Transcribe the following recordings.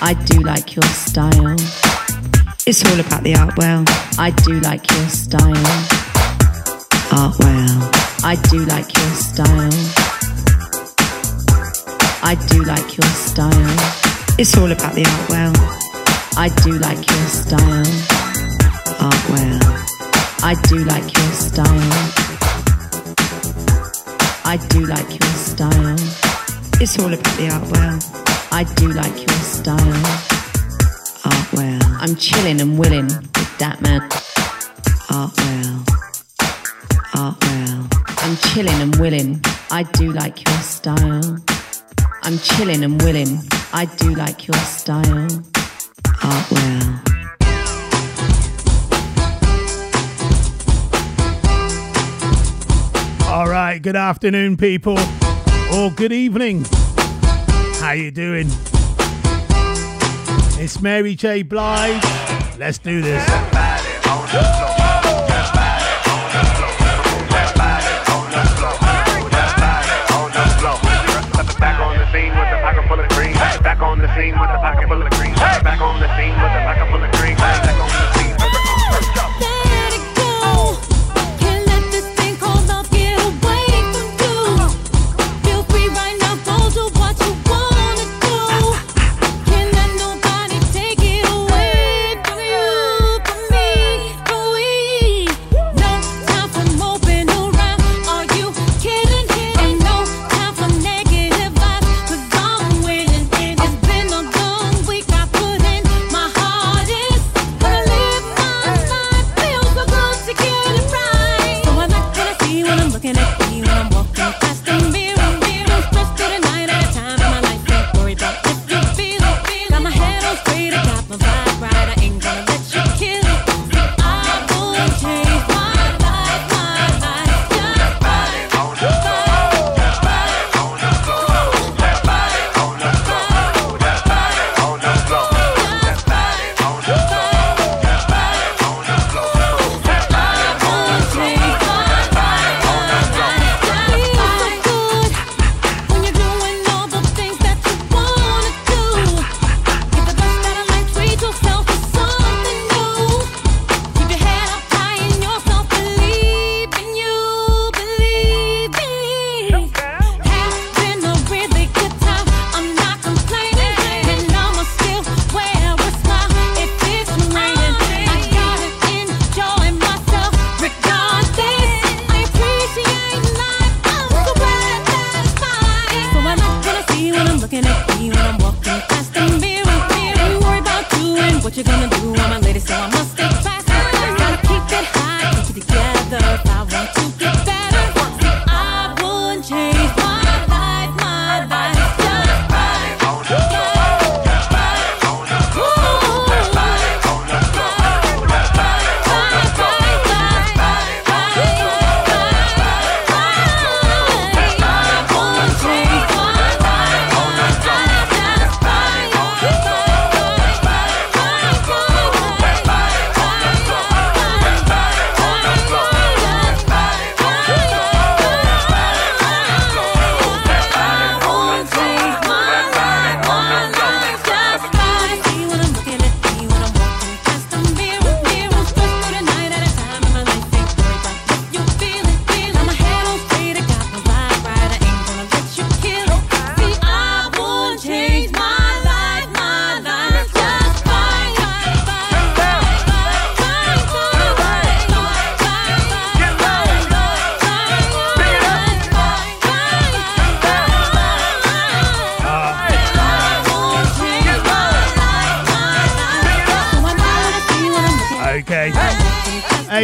I do like your style. It's all about the art well. I do like your style. Art well. I do like your style. I do like your style. It's all about the art well. I do like your style. Art well. I do like your style. I do like your style. It's all about the art well. I do like your style. Art well. I'm chilling and willing with that man. Art well. Art well. I'm chilling and willing. I do like your style. I'm chilling and willing. I do like your style. Art well. All right, good afternoon, people, or good evening. How you doing? It's Mary J. Blige. Let's do this. Back on the scene with the pocket full of green. Back on the scene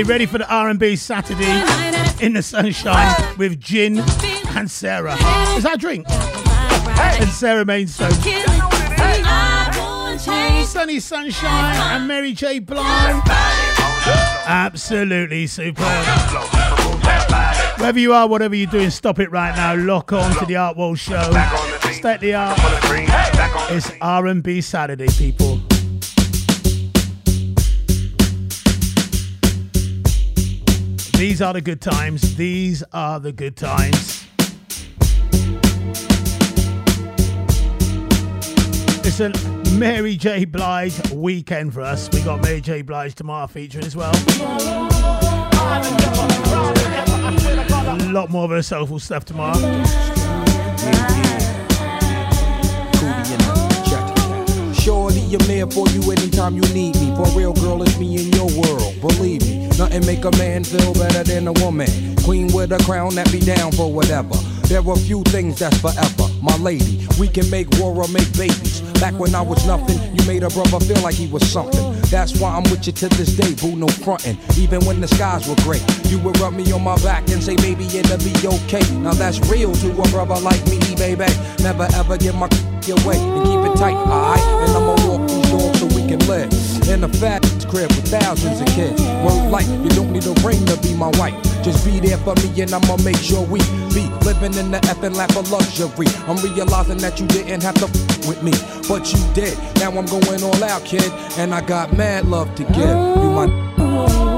ready for the R&B Saturday in the sunshine with Gin and Sarah. Is that a drink? And Sarah Mainstone. Sunny Sunshine and Mary J. Blige. Absolutely superb. Wherever you are, whatever you're doing, stop it right now. Lock on to the Art World Show. Stay at the art. It's R&B Saturday, people. These are the good times. These are the good times. Listen, Mary J. Blige weekend for us. We got Mary J. Blige tomorrow featuring as well. A lot more of her soulful stuff tomorrow. I'm there for you anytime you need me. For real, girl, it's me in your world. Believe me, nothing make a man feel better than a woman. Queen with a crown that be down for whatever. There are few things that's forever, my lady. We can make war or make babies. Back when I was nothing, you made a brother feel like he was something. That's why I'm with you to this day, boo, no frontin'. Even when the skies were gray, you would rub me on my back and say, baby, it'll be okay. Now that's real to a brother like me, baby. Never ever give my your way and keep it tight, alright? And I'ma walk we can in a fat crib with thousands of kids. Word life, you don't need a ring to be my wife. Just be there for me and I'ma make sure we be living in the effing lap of luxury. I'm realizing that you didn't have to f- with me, but you did. Now I'm going all out, kid, and I got mad love to give. You my oh.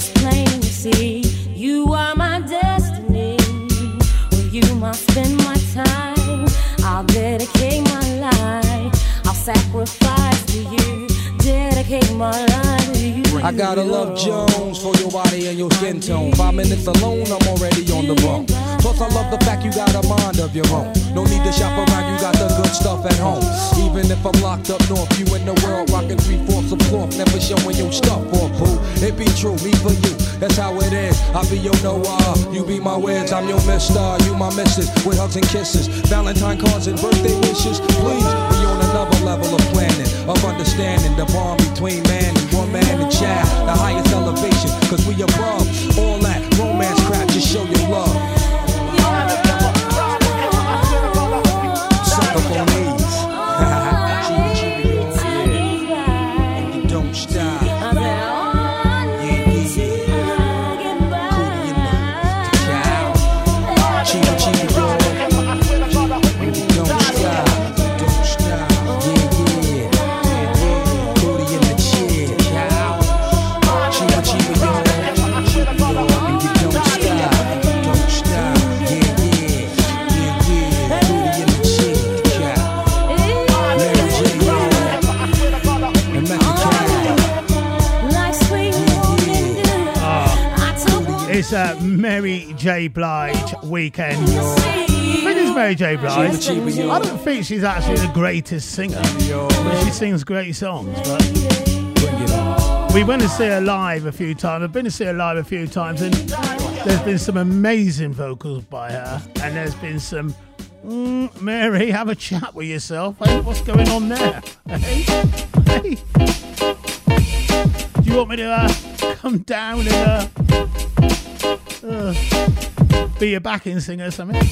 See you are my destiny. You, spend my time. I'll dedicate my life. I'll sacrifice to you. Dedicate my life. I gotta love Jones for your body and your skin tone. Five minutes alone, I'm already on the bone. Plus, I love the fact you got a mind of your own. No need to shop around, you got the good stuff at home. Even if I'm locked up north, you in the world rocking three fourths of cloth, never showing your stuff or boo. It be true, me for you, that's how it is. I be your Noah, you be my Wiz, I'm your Mister, you my Missus, with hugs and kisses, Valentine cards and birthday wishes. Please, we on another level of planning, of understanding the bond between man woman and child, the highest elevation, cause we above all Mary J. Blige weekend. It's Mary J. Blige. I don't think she's actually the greatest singer. She sings great songs. But we went to see her live a few times. I've been to see her live a few times, and there's been some amazing vocals by her, and there's been some. Mm, Mary, have a chat with yourself. Hey, what's going on there? Hey, hey. Do you want me to uh, come down and uh, be a backing singer or something?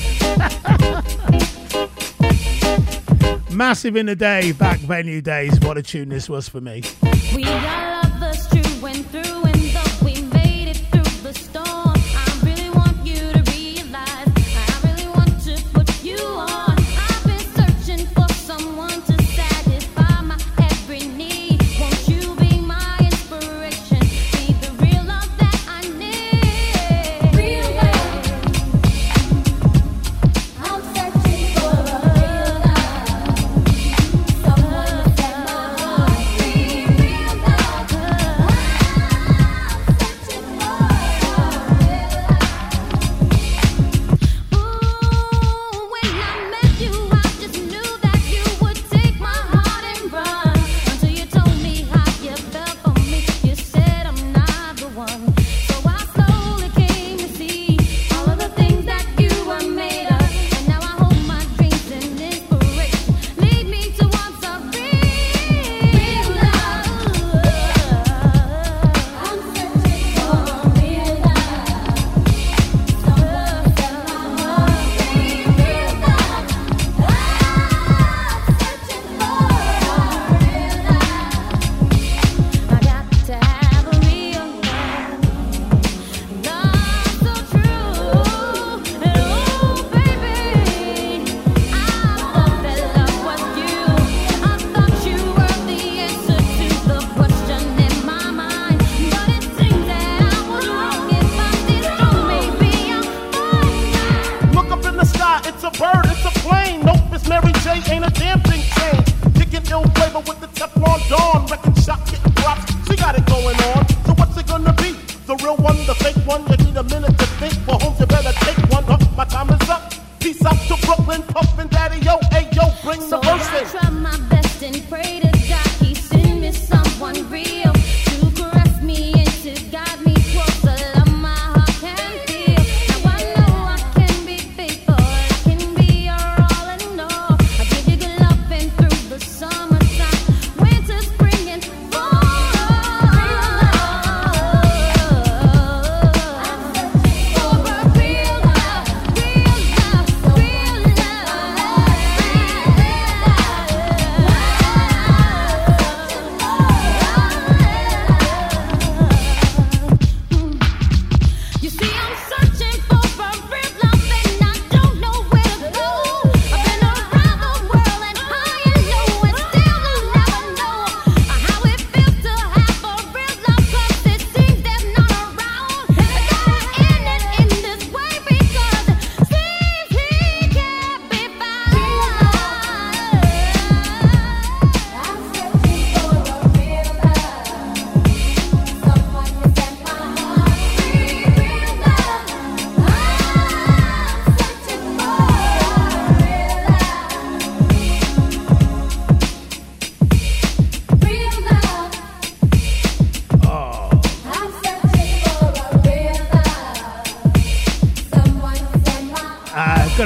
Massive in the day, back venue days. What a tune this was for me.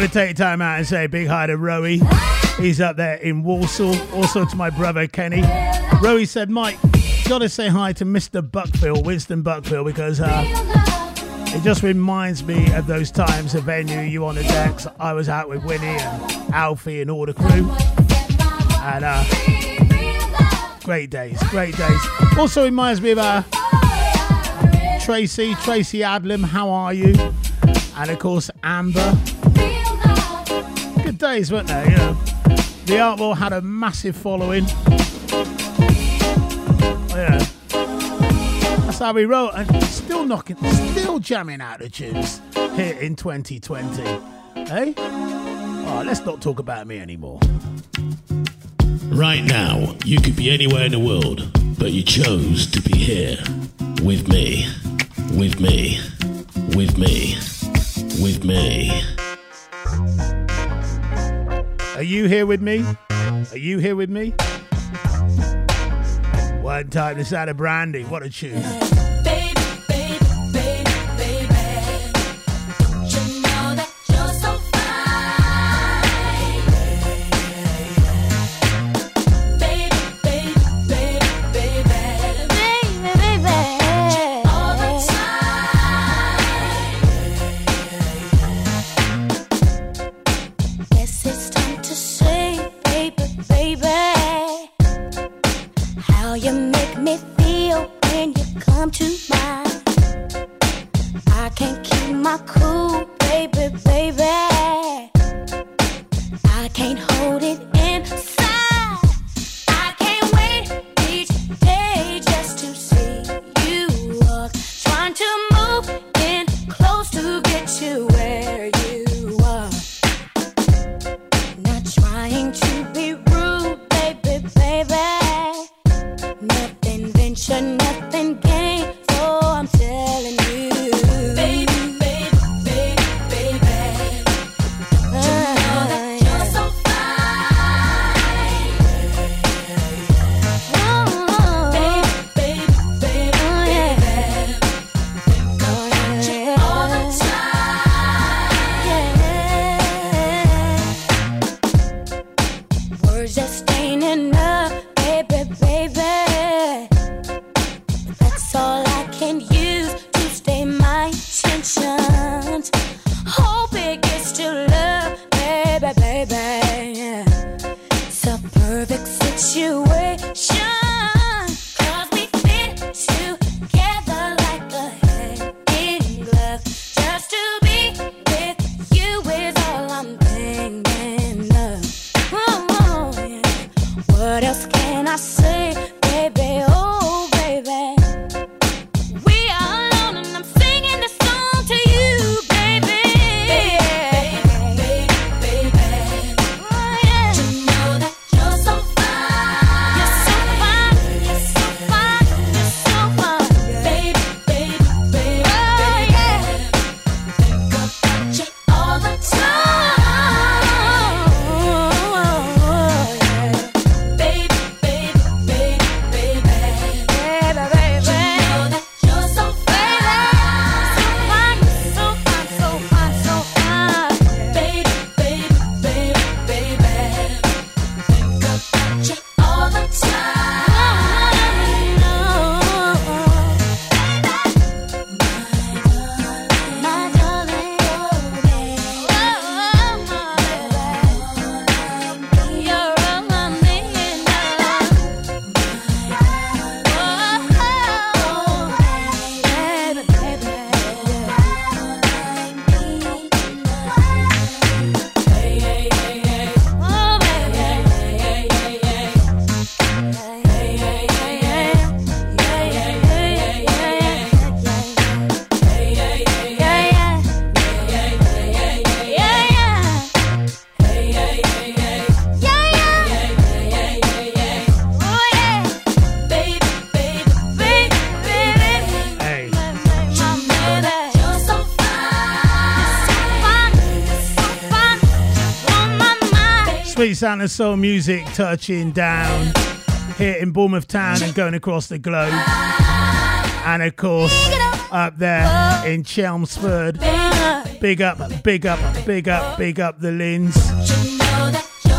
to take time out and say a big hi to Rowie. He's up there in Walsall. Also to my brother Kenny. Rowie said, Mike, gotta say hi to Mr. Buckfield, Winston Buckfield, because uh, it just reminds me of those times of venue you on the decks. I was out with Winnie and Alfie and all the crew. And uh, great days, great days. Also reminds me of uh, Tracy, Tracy Adlam, how are you? And of course, Amber days, weren't they? You know, the art wall had a massive following. Yeah. That's how we wrote, and still knocking, still jamming out the tunes here in 2020. Hey? Oh, eh? let's not talk about me anymore. Right now, you could be anywhere in the world, but you chose to be here with me, with me, with me, with me. you here with me? Are you here with me? One time this out of brandy. What a tune. Sound of soul music touching down here in Bournemouth Town and going across the globe. And of course, up there in Chelmsford. Big up, big up, big up, big up the Lins.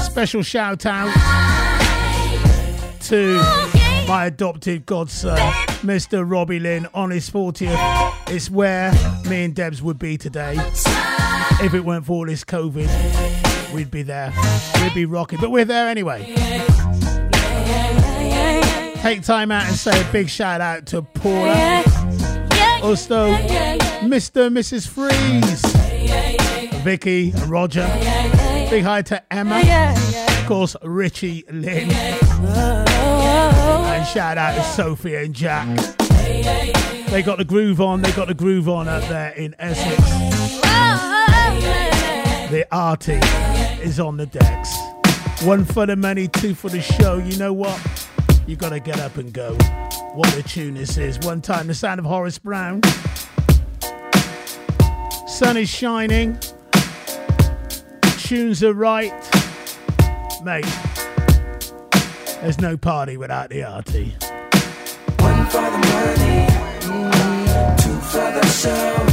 Special shout out to my adopted godson, Mr. Robbie Lynn, on his 40th. It's where me and Debs would be today. If it weren't for all this COVID, we'd be there. We'd be rocking. But we're there anyway. Take time out and say a big shout out to Paula. Also, Mr. and Mrs. Freeze. Vicky and Roger. Big hi to Emma. Of course, Richie Lynn. And shout out to Sophie and Jack. They got the groove on. They got the groove on up there in Essex. The arty is on the decks. One for the money, two for the show. You know what? You gotta get up and go. What a tune this is. One time, the sound of Horace Brown. Sun is shining. Tunes are right. Mate, there's no party without the arty. One for the money, two for the show,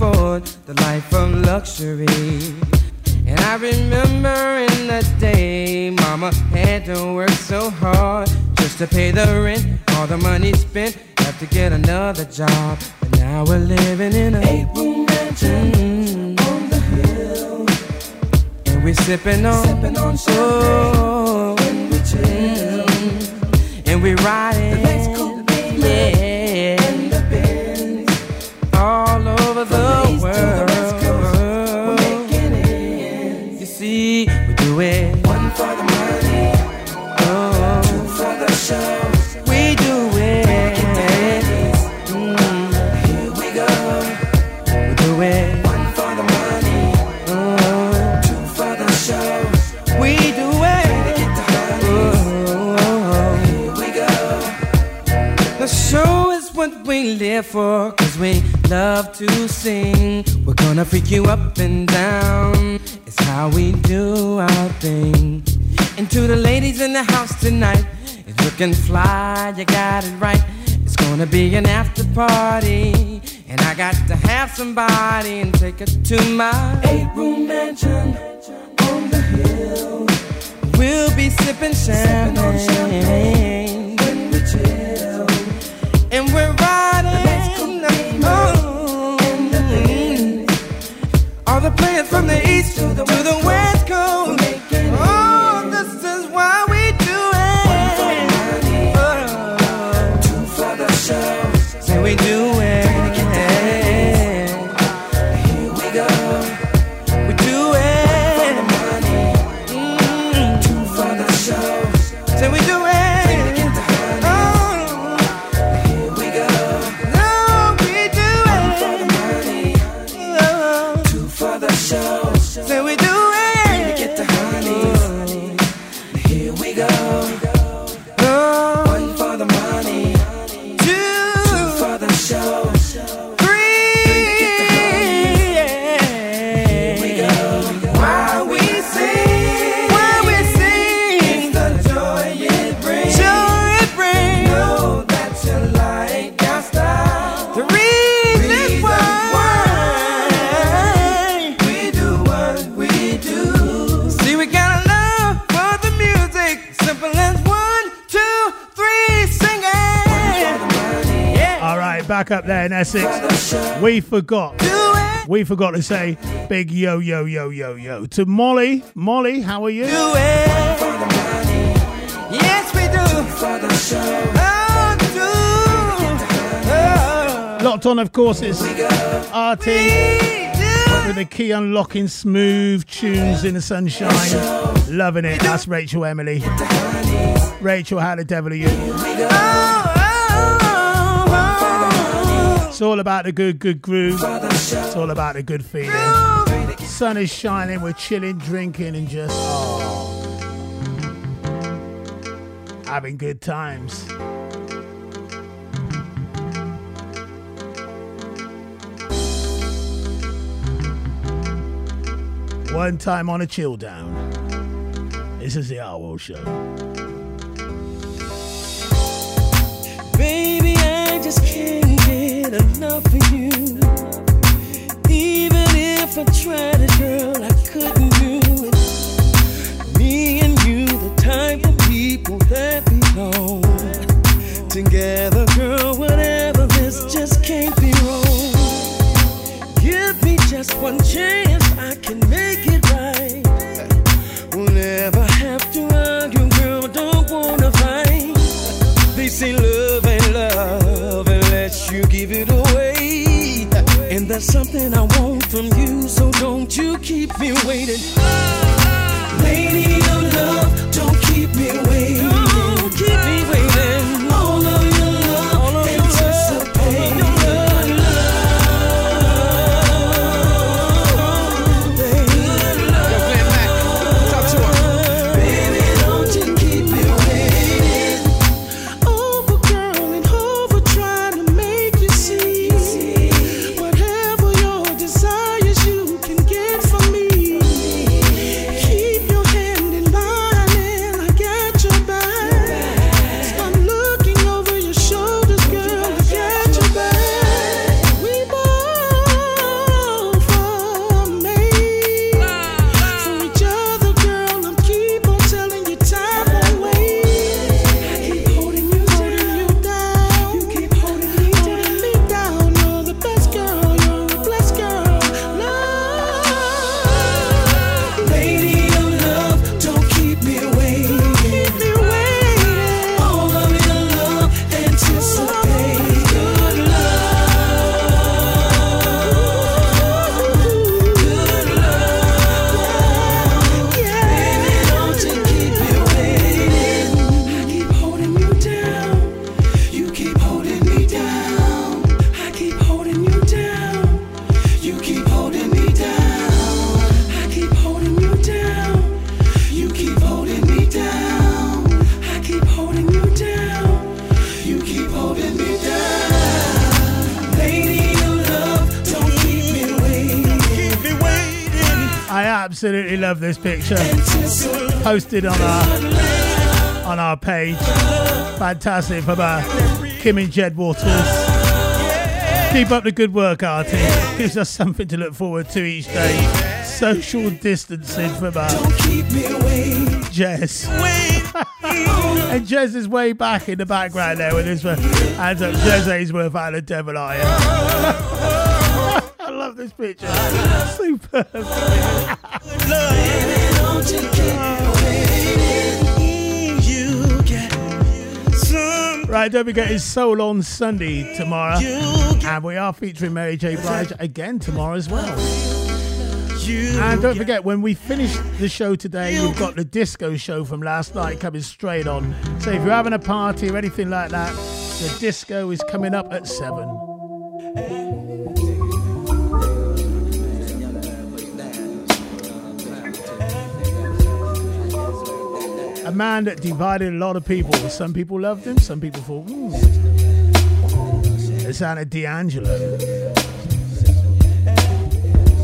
afford the life of luxury. And I remember in the day, mama had to work so hard just to pay the rent. All the money spent, have to get another job. And now we're living in a eight room mansion mm-hmm. on the hill. And we're sipping on, sipping on oh, when we chill. Mm-hmm. And we're riding, yeah, live for, cause we love to sing. We're gonna freak you up and down. It's how we do our thing. And to the ladies in the house tonight, it's looking fly, you got it right. It's gonna be an after party. And I got to have somebody and take it to my eight room mansion on the hill. We'll be sipping champagne when we chill. And we're riding the players from the east to the, west back up there in Essex. We forgot. We forgot to say big yo yo yo yo yo to Molly. Molly, how are you? Do it. Yes, we do. For the show. Oh. Oh. Locked on, of course, it's Artie with the key unlocking smooth tunes in the sunshine. Loving it. That's Rachel Emily. Rachel, how the devil are you? Oh. It's all about the good, good groove. It's all about the good feeling. Sun is shining, we're chilling, drinking, and just oh, having good times. One time on a chill down. This is the Arwell Show. Baby, I just can't get enough of you. Even if I tried it, girl, I couldn't do it. Me and you, the type of people that belong together, Posted on our on our page. Fantastic from uh, Kim and Jed Waters. Keep up the good work, Artie. Gives us something to look forward to each day. Social distancing from uh, Jez. and Jez is way back in the background there with his uh, hands up. Jez Ainsworth out of Devil Eye. I love this picture. Superb. Right, don't forget it's Soul on Sunday tomorrow. And we are featuring Mary J. Blige again tomorrow as well. And don't forget, when we finish the show today, we've got the disco show from last night coming straight on. So if you're having a party or anything like that, the disco is coming up at 7. Man that divided a lot of people. Some people loved him, some people thought, ooh. The sound of D'Angelo.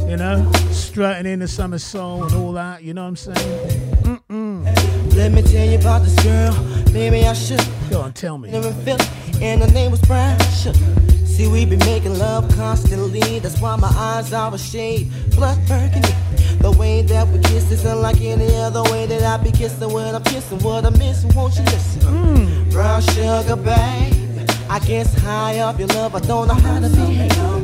You know, strutting in the summer soul and all that, you know what I'm saying? Mm-mm. Let me tell you about this girl. Maybe I should. Go on, tell me. Never felt and her name was Brian. See, we be making love constantly. That's why my eyes are a shade blood burgundy. The way that we kiss isn't like any other way that I be kissing when I'm kissing. What I'm missing, won't you listen? Mm. Brown sugar, babe. I guess high up your love, I don't know how to behave.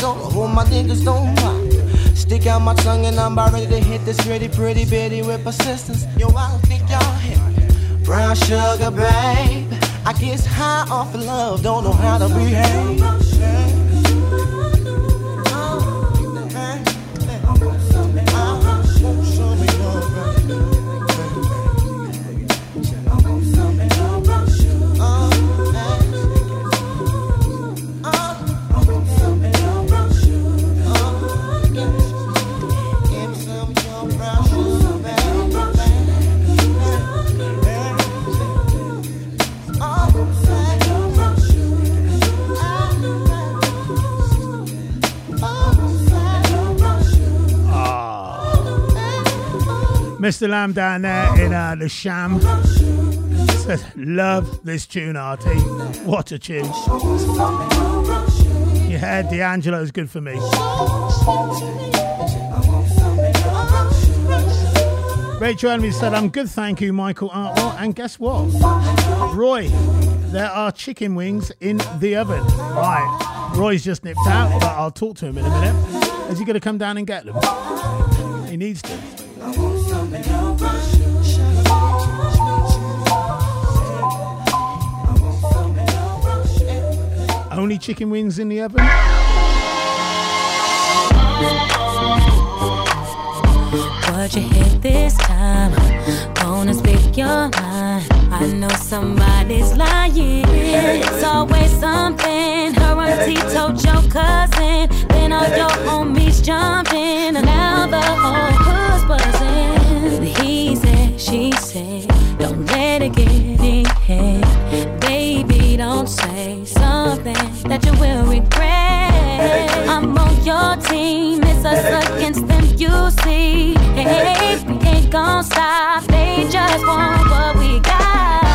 Solo. Hold my niggas don't mind. Stick out my tongue and I'm about ready to hit this pretty, pretty bitty with persistence. Yo, I don't think y'all hear me. Brown sugar, babe. I guess high off of love, don't know how to behave. Mr. Lamb down there in uh, the Sham says, Love this tune, RT. What a tune. Yeah, D'Angelo's good for me. Rachel Envy said, I'm good, thank you, Michael Artwell. And guess what? Roy, there are chicken wings in the oven. Right. Roy's just nipped out, but I'll talk to him in a minute. Is he going to come down and get them? He needs to. Only chicken wings in the oven? What you hit this time? Gonna speak your mind. I know somebody's lying. It's always something. Her auntie told your cousin. Then all your homies jumped in. And now the whole hood's buzzing. Said, she said, don't let it get in head. Baby, don't say something that you will regret. I'm on your team. It's us against them, you see. Hey, we ain't gon' stop. They just want what we got.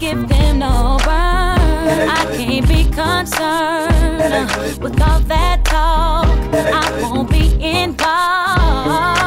Give them no burn. I can't be concerned with all that talk. I won't be involved.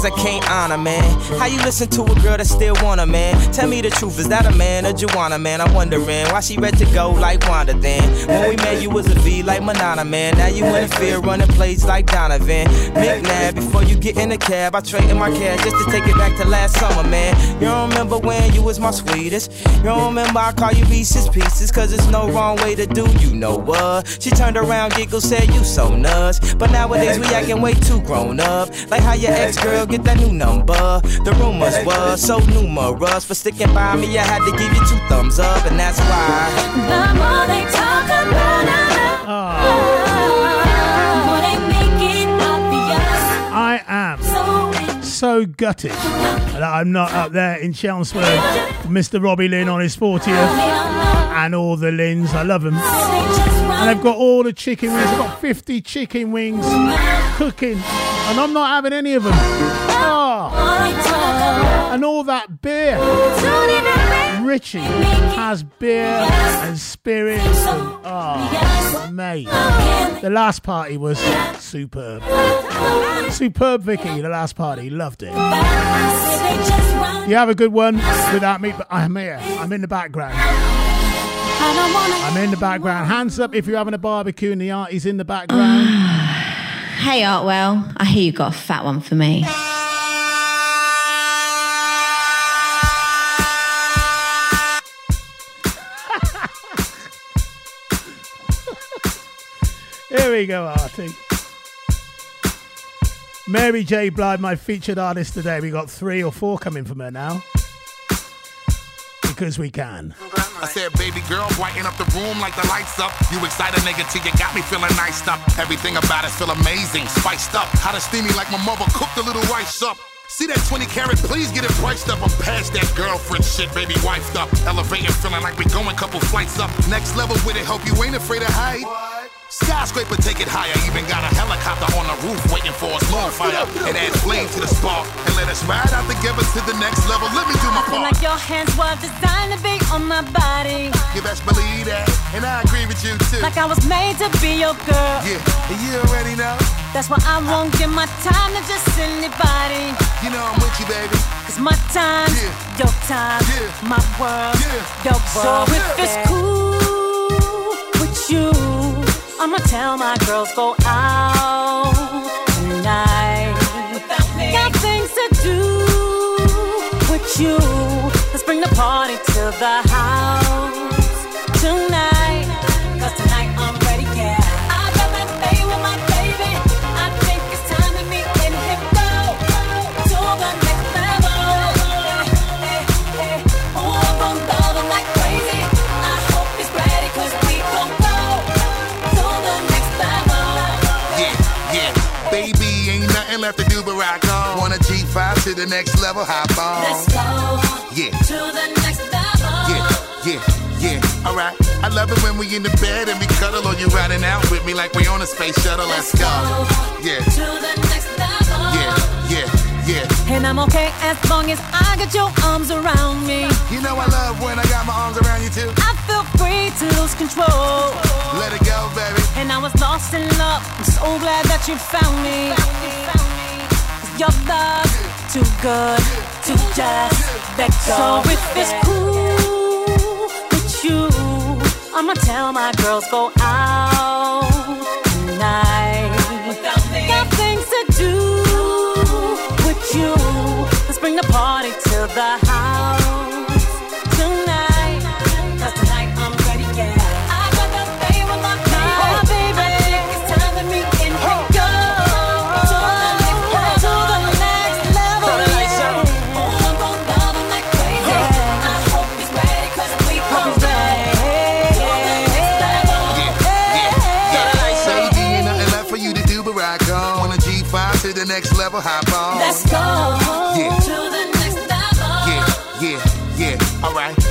Things I can't honor, man. How you listen to a girl that still want a man? Tell me the truth, is that a man or Joanna, man? I'm wondering why she ready to go like Wanda then. When we met, you was a V like Manana, man. Now you interfere, running plays like Donovan. McNabb, before you get in the cab, I traded my cash just to take it back to last summer, man. You don't remember when you was my sweetest? You don't remember I call you Reese's Pieces, cause it's no wrong way to do, you know what? She turned around, giggled, said you so nuts. But nowadays we acting way too grown up. Like how your ex girl get that new number. The rumors was so numerous. For sticking by me, I had to give you two thumbs up, and that's why. The more they talk about our ah. more they make it obvious. I am So so gutted that I'm not up there in Chelmsford. Mr. Robbie Lynn on his 40th and all the Lynns. I love them. And I've got all the chicken wings. I've got 50 chicken wings cooking, and I'm not having any of them. Oh. And all that beer. Richie has beer and spirits. Oh, mate. The last party was superb. Superb, Vicky. The last party. Loved it. You have a good one without me, but I'm here. I'm in the background. I'm in the background. Hands up if you're having a barbecue and the artie's in the background. Hey, Artwell, I hear you got a fat one for me. Here we go, Artie. Mary J. Blige, my featured artist today. We got three or four coming from her now. Because we can. I said, baby girl, brighten up the room like the lights up. You excited, nigga, till you got me feeling nice up. Everything about it feel amazing, spiced up. Hot and steamy like my mother cooked a little rice up. See that 20 carat, please get it priced up. I'm past that girlfriend shit, baby, wifed up. Elevating, feeling like we going couple flights up. Next level with it, hope you ain't afraid of height. Skyscraper, take it higher. Even got a helicopter on the roof waiting for us. Fire and add flame to the spark. And let us ride out together to the next level. Let me do my Feel part. like your hands were designed to be on my body. You best believe that. And I agree with you too. Like I was made to be your girl. Yeah, and you already know. That's why I won't give my time to just anybody. You know I'm with you, baby. Cause my time, Yeah. your time, Yeah. my world, Yeah. your world. So if it's cool with you, I'ma tell my girls go out tonight. Got things to do with you. Let's bring the party to the to the next level, hop on. Let's go Yeah. to the next level. Yeah, yeah, yeah. Alright. I love it when we in the bed and we cuddle or you riding out with me like we on a space shuttle. Let's go. Yeah, To the next level. yeah, yeah, yeah. And I'm okay as long as I got your arms around me. You know I love when I got my arms around you too. I feel free to lose control. Let it go, baby. And I was lost in love. I'm so glad that you found me. 'Cause your love too good to just let go. So if it's cool with you, I'ma tell my girls go out tonight. Got things to do with you. Let's bring the party to the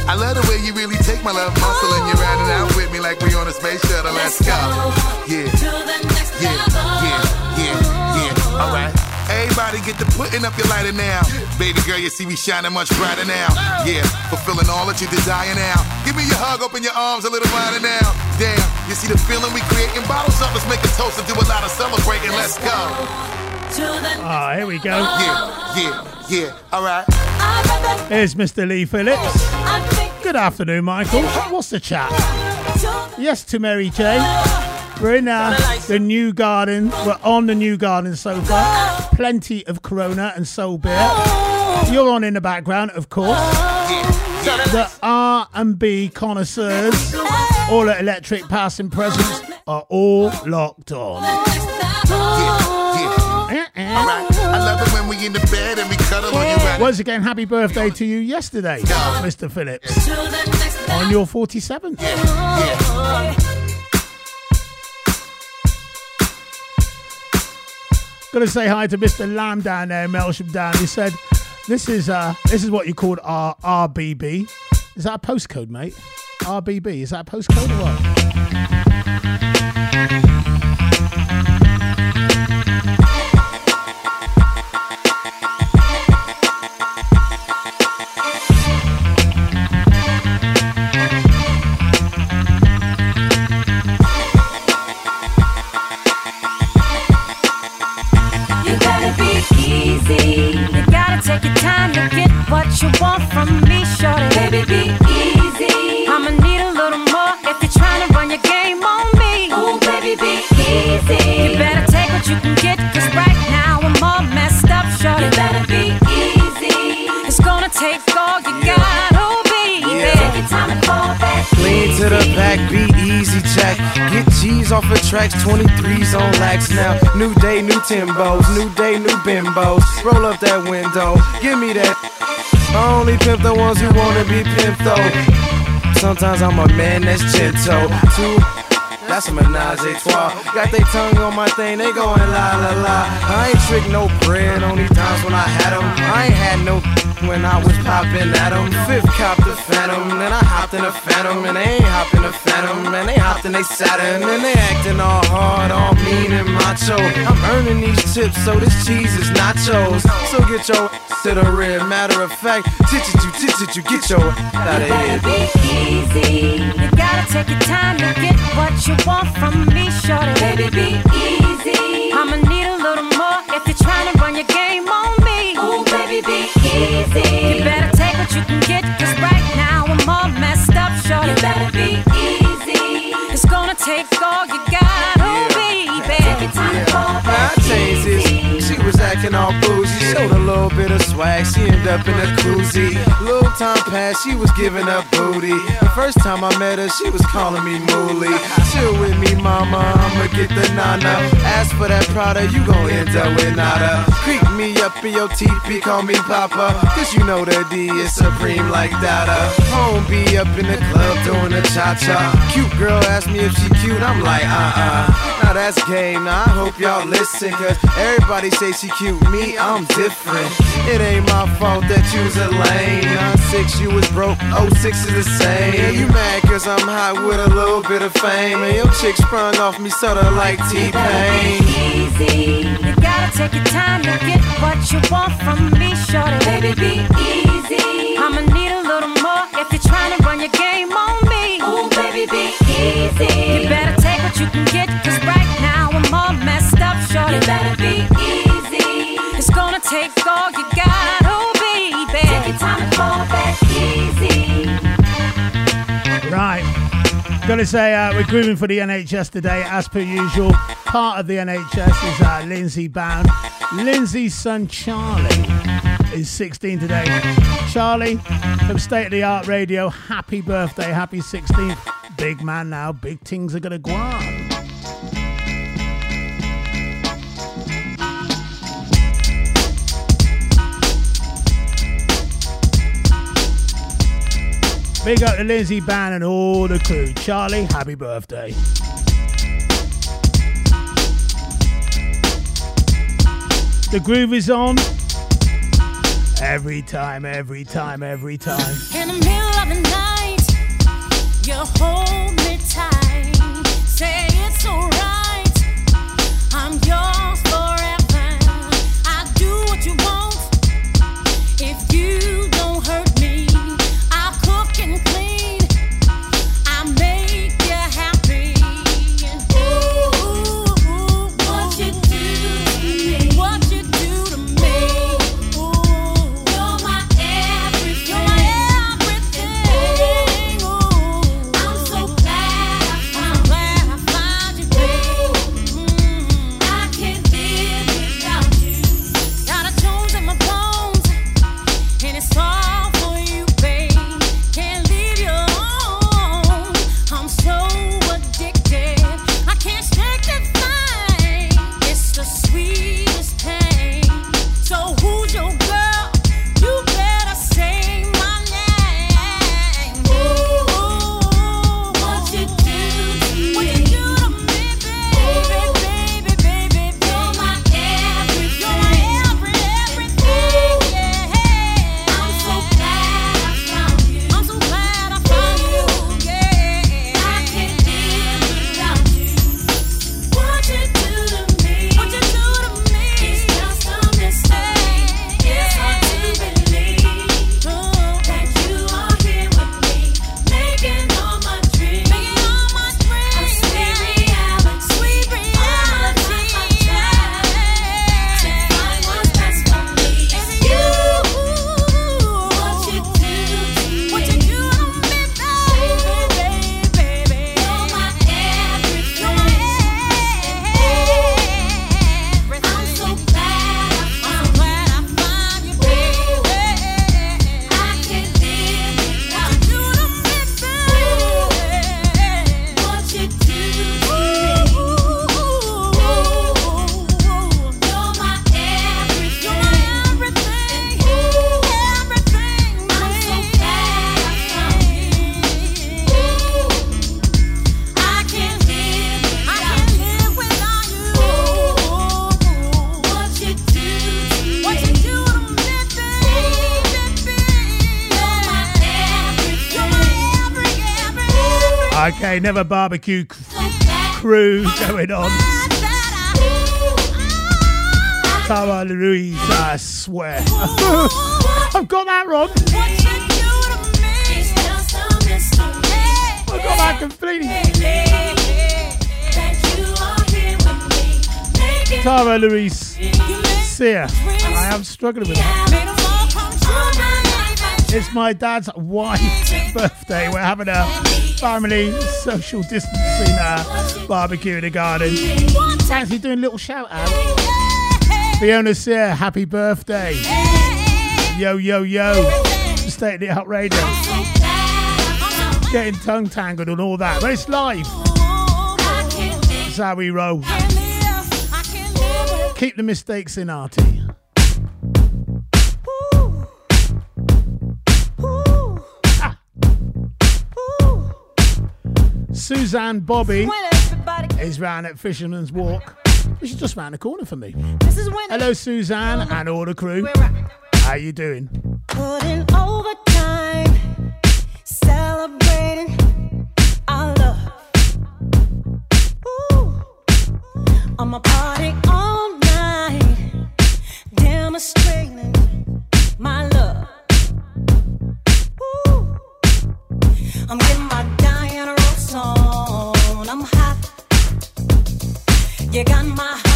I love the way you really take my love muscle and you're riding out with me like we on a space shuttle. Let's go. Yeah. To the next Yeah, level. yeah, yeah, yeah. Alright. Everybody get to putting up your lighter now. Baby girl, you see me shining much brighter now. Yeah, fulfilling all that you desire now. Give me your hug, open your arms a little wider now. Damn, you see the feeling we creating? Bottles up, let's make a toast and do a lot of celebrating. Let's go. Ah, here we go. Yeah, yeah, yeah. All right. Here's Mr. Lee Phillips. Good afternoon, Michael. What's the chat? Yes, to Mary J. We're in uh, the new garden. We're on the new garden sofa. Plenty of Corona and Sol beer. You're on in the background, of course. The R and B connoisseurs, all at Electric Passing Presents, are all locked on. Right. I love it when we in the bed and we cuddle on you right. Once again, happy birthday to you yesterday, Mr. Phillips, on your 47th. Got to say hi to Mr. Lamb down there, Melksham down. He said, "This is uh, this is what you called R- RBB. Is that a postcode, mate? RBB. Is that a postcode or what?" What you want from me, shorty. Baby, be easy. I'ma need a little more if you're trying to run your game on me. Oh, baby, be easy. You better take what you can get, cause right now I'm all messed up, shorty. You better be easy. It's gonna take all you got, oh, baby. Take your time and fall back. Lean to the back, be easy check. Get G's off of tracks, 23s on lax now. New day, new Timbos, new day, new bimbos. Roll up that window, give me that. I only pimp the ones who wanna be pimped though. Sometimes I'm a man that's gentle. Two, that's a menage a trois. Got they tongue on my thing, they going la la la. I ain't trick no bread, only times when I had 'em. I ain't had no when I was popping at 'em. Fifth cop the phantom, then I hopped in a phantom, and they ain't hopping a phantom, and they hopped in they Saturn, and they acting all hard, all mean and macho. I'm earning these chips, so this cheese is nachos. So get your to the rear. Matter of fact, titch you, titch you, get your out of here. Be easy. You gotta take your time to get what you want from me, shorty. Baby, be easy. I'ma need a little more if you're trying to run your game on me. Oh, baby, be easy. You better take what you can get, cause right now I'm all messed up, shorty. You better be easy. It's gonna take all you acting all bougie. Showed a little bit of swag. She ended up in a koozie. Little time passed, she was giving up booty. The first time I met her, she was calling me Mooly. Chill with me, mama. I'ma get the nana. Ask for that Prada, you gon' end up with nada. Creep me up in your teepee, call me Papa. Cause you know that D is supreme like Dada. Home be up in the club doing the cha cha. Cute girl asked me if she cute, I'm like, uh uh. Now that's game, now I hope y'all listen. Cause everybody say she cute, me, I'm different. It ain't my fault that you's a lame. 9-6, you was broke, 06 is the same. Yeah, You mad cause I'm hot with a little bit of fame. And your chick sprung off me sorta like T-Pain. easy. You gotta take your time to get what you want from me, shorty. Baby, be easy. I'ma need a little more if you're trying to run your game on me. Oh, baby, be easy. You better take what you can get, cause right You better be easy. It's gonna take all you got, oh, baby. Take your time and fall back easy. Right. Gotta say, uh, we're grooving for the NHS today, as per usual. Part of the NHS is uh, Lindsay Bound. Lindsay's son Charlie is 16 today. Charlie, from State of the Art Radio, happy birthday, happy 16th. Big man now, big things are gonna go on. Big up to Lindsay Band and all the crew. Charlie, happy birthday. The groove is on. Every time, every time, every time. In the middle of the night, you hold me tight. Say it's alright. I'm yours Have a barbecue crew going on. Tara Louise, I swear. I've got that wrong. I've got that completely. Tara Louise, Sear. I am struggling with it. It's my dad's wife's birthday. We're having a family social distancing uh, barbecue in the garden. Actually doing a little shout out. Fiona Sear, happy birthday. Yo, yo, yo. State it out radio. Getting tongue tangled and all that, but it's life. That's how we roll. Keep the mistakes in, Artie. Suzanne Bobby is round at Fisherman's Walk, which is just round the corner for me. Hello, Suzanne and all the crew. How you doing? Putting overtime, celebrating our love. Ooh, I'm a party all night, demonstrating my love. Ooh, I'm my You got my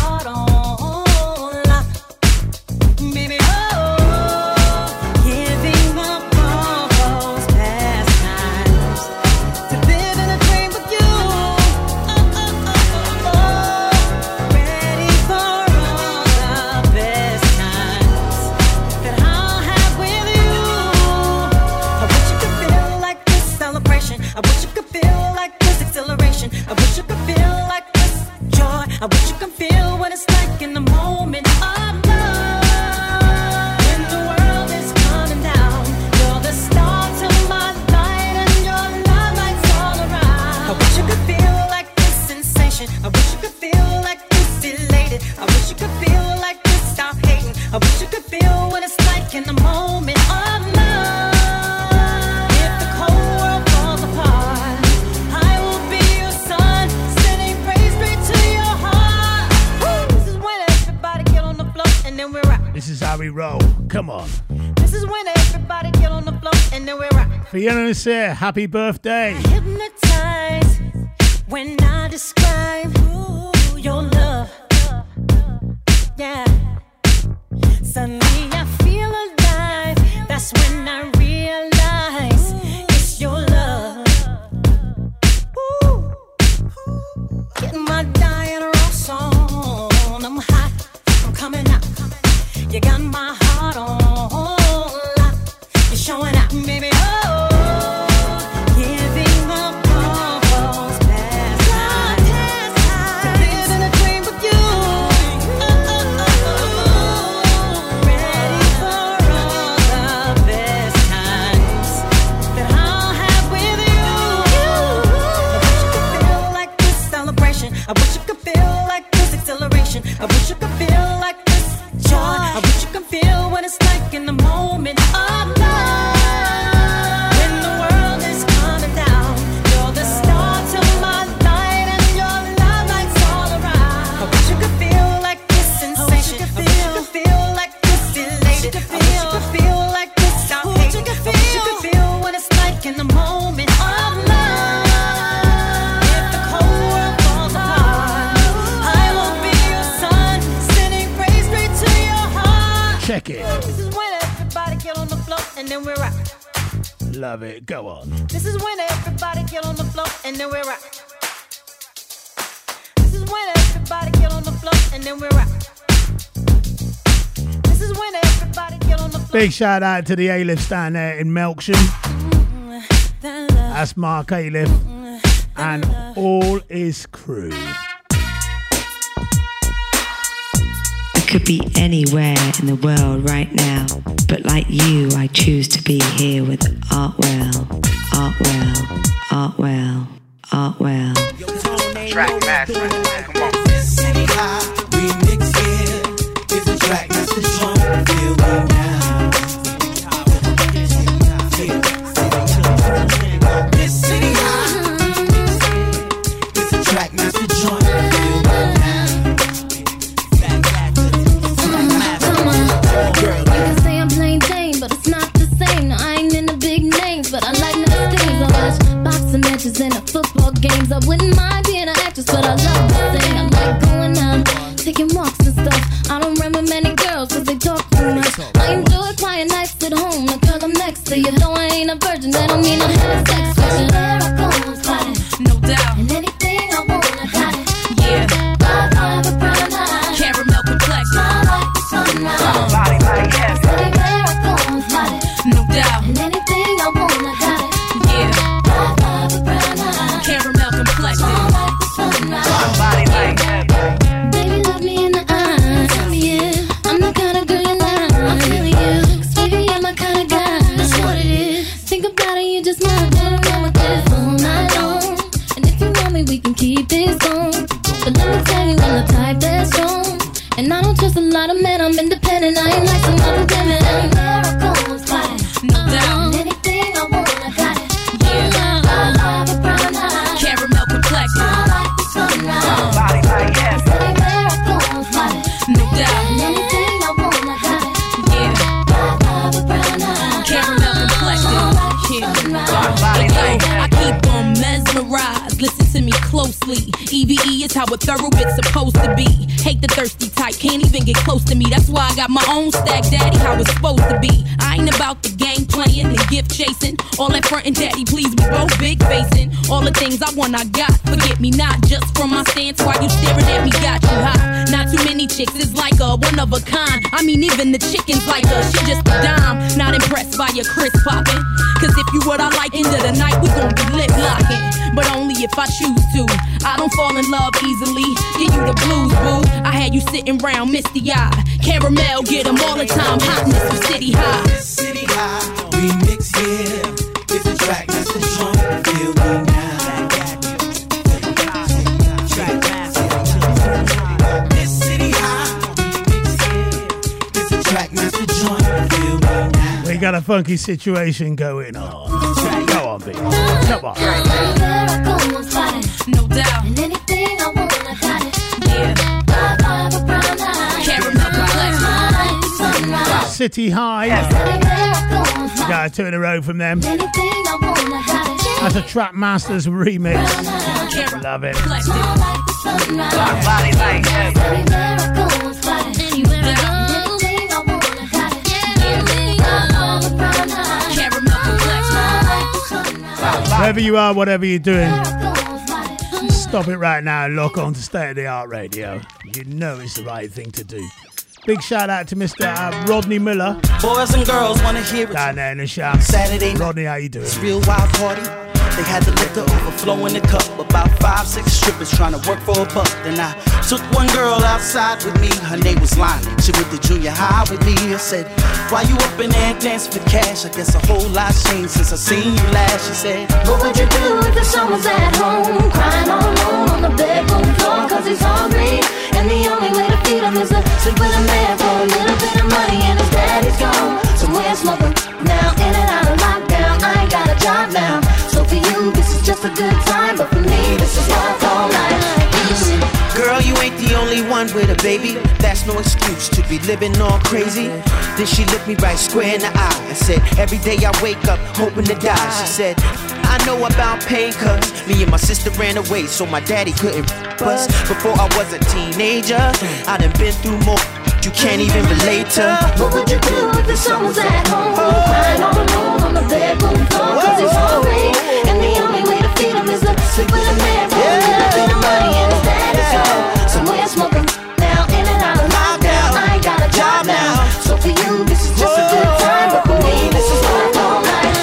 happy birthday. shout out to the Alif down there in Melksham. That's Mark Alif and all his crew. I could be anywhere in the world right now, but like you, I choose to be here with Artwell, Artwell, Artwell, Artwell. Track master. And I trust a lot of men. I'm independent. I ain't like some other women. I go, I'm fighting. No doubt. Anything I want, I got it. Yeah. I love a brown eye. Caramel complexion. Smile like the sunrise. Body like yes. I go, I'm fighting. No doubt. Anything I want, I got it. Yeah. Caramel complexion. Yeah. Yo, I keep on mesmerized. Listen to me closely. EVE is how a thorough it's supposed to be. Hate the thirsty type, can't even get close to me. That's why I got my own stack, daddy, how it's supposed to be. I ain't about the game playing and gift chasing. All that front and daddy, please, we both big facing. All the things I want, I got. Forget me not just from my stance Why you staring at me, got you hot. Not too many chicks, it's like a one of a kind. I mean, even the chickens like her, she just a dime. Not impressed by your Chris popping. Cause if you what I like, end of the night, we gon' be lip locking. But only if I choose to. I don't fall in love easily. Give you the blues, boo. I had you sitting round misty eye. Caramel, get 'em all the time. Hotness from City High. City High remix here. It's a track that's the joint. Feel me now. This City High remix here. It's a track that's the joint. Feel me now. We got a funky situation going on. Go on, B. Come on. Everywhere I go, I'm fighting. No doubt. And anything I want, I got. Yeah. Bye bye, but brown eyes. Caramel complexion. Smile like the sunrise. City High. Everywhere I go, I'm fighting. Got two in a row from them. Anything I want, I got it. That's a Trackmasters remix. Love it. Smile like the sunrise. Body like Wherever you are, whatever you're doing, Everywhere I go, I'm fighting. stop it right now and lock on to State of the Art Radio. You know it's the right thing to do. Big shout out to Mr. Uh, Rodney Miller Boys and girls wanna hear it. down there in the shop. Saturday Rodney, how you doing? it's real wild party. They had the liquor overflow in the cup. About five, six strippers trying to work for a buck. Then I took one girl outside with me. Her name was Lonnie. She went to junior high with me. I said, Why you up in there dancing for cash? I guess a whole lot changed since I seen you last. She said, What would you do if the son was at home? Crying all alone on the bedroom floor cause he's hungry. And the only way to feed him is to sleep with a man for a little bit of money and his daddy's gone. Somewhere smoking now, in and out of lockdown. I ain't got a job now. So for you, this is just a good time. But for me, this is love all night. Girl, you ain't the only one with a baby. That's no excuse to be living all crazy. Then she looked me right square in the eye and said, Every day I wake up hoping to die. She said, I know about pain, cuz me and my sister ran away, so my daddy couldn't bust. Before I was a teenager, I done been through more. You can't even relate to. What would you do if the son was at home? Crying all alone on the bedroom floor cause he's hungry. And the only way to feed him is to sleep with a man for a little bit of money and his daddy's. Somewhere smoking now, in and out of lockdown. I ain't got a job now. So for you, this is just a good time. But for me, this is love all night.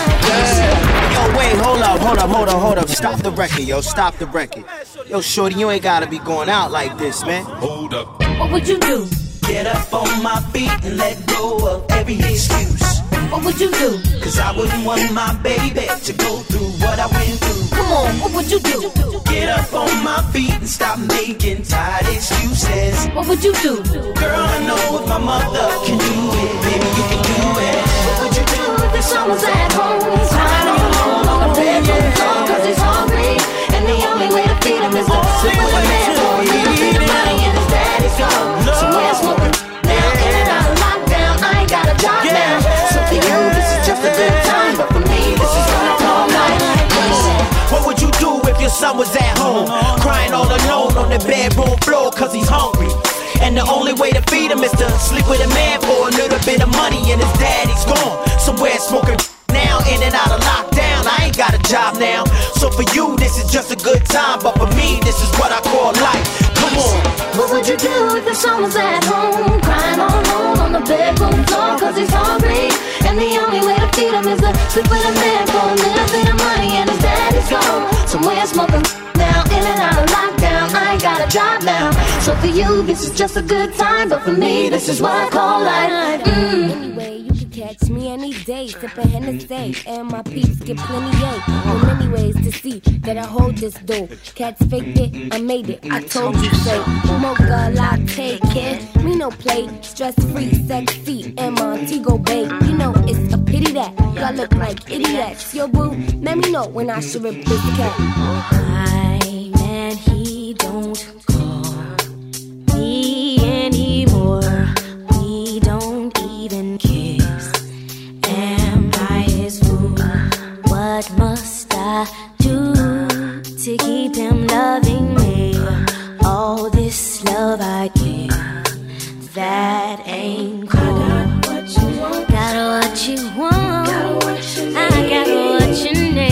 Yo, wait, hold up, hold up, hold up, hold up. Stop the record, yo, stop the record. Yo, shorty, you ain't gotta be going out like this, man. Hold up. What would you do? Get up on my feet and let go of every excuse. What would you do? Cause I wouldn't want my baby to go through what I went through. Come on, what would you do? Get up on my feet and stop making tired excuses. What would you do? Girl, I know if my mother can do it, baby, you can do it. What would you do if the was at home? Crying all alone on the bedroom floor cause he's hungry. And the only way to feed him is to sleep with a man little bit of money and his daddy's gone. The son was at home, crying all alone on the bedroom floor cause he's hungry. And the only way to feed him is to sleep with a man for a little bit of money, and his daddy's gone. Somewhere smoking now, in and out of lockdown. I ain't got a job now. So for you, this is just a good time, but for me, this is what I call life. Come on. What would you do if your son was at home, crying all alone on the bedroom floor cause he's hungry? And the only way to feed him is to sleep with a man for you, this is just a good time, but for me, this is what I call life. Mm. Anyway, you can catch me any day, sipping Hennessy, and my peeps get plenty yay. There many ways to see that I hold this dough. Cats faked it, I made it. I told you so. Mocha latte, kid, me no play. Stress free, sexy, and Montego Bay. You know it's a pity that y'all look like idiots. Yo, boo, let me know when I should rip this cat. I man, he don't call me anymore. We don't even kiss. Am I his fool? What must I do to keep him loving me? All this love I give, that ain't cool. Got what you want. I got what you need.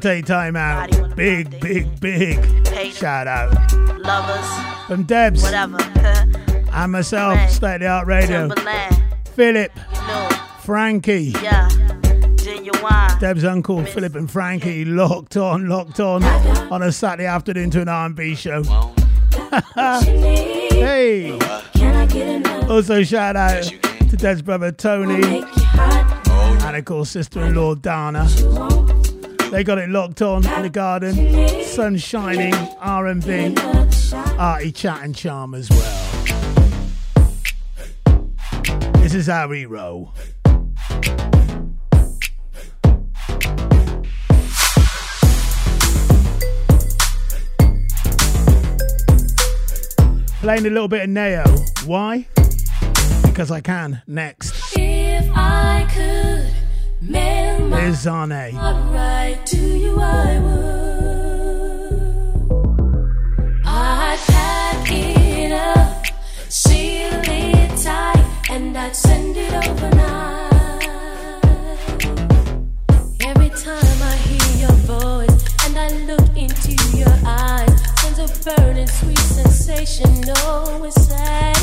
Gonna take time out. Big, big, big shout out. Lovers, from Debs. whatever. and myself, State of the Art Radio. Timberland, Philip, no, Frankie, yeah. Genuine. Deb's uncle Philip and Frankie locked on, locked on on a Saturday afternoon to an R&B show. hey! Also shout out to Deb's brother Tony. And of course sister-in-law Dana. They got it locked on in the garden, sun shining, R&B, arty chat and charm as well. This is our hero. Playing a little bit of Ne-Yo. Why? Because I can. Next. If I could Les Zane. Right to you, I would. I've. Seal it tight, and I'd send it overnight. Every time I hear your voice and I look into your eyes, sends a burning, sweet sensation. No, it's sad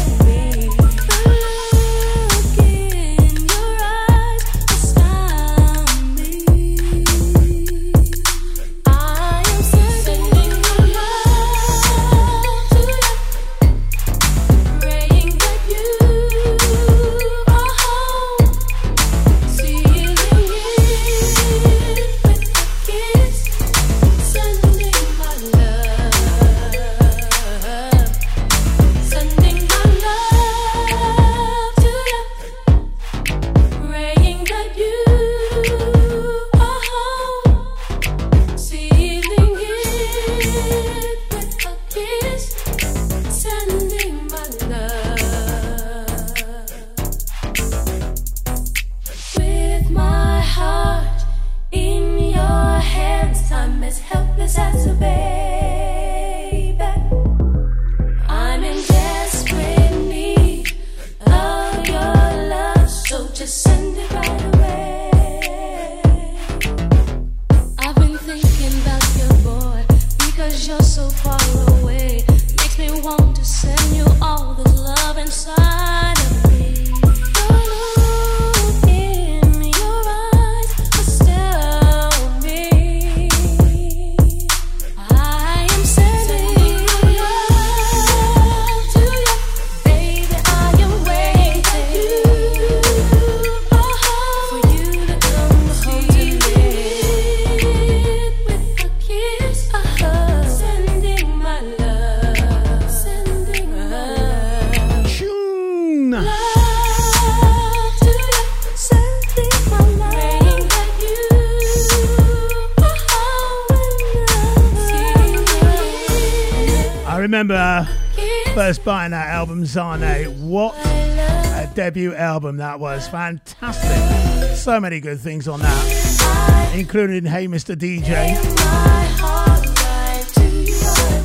Lozano. What a debut album that was. Fantastic. So many good things on that, including Hey Mr. DJ.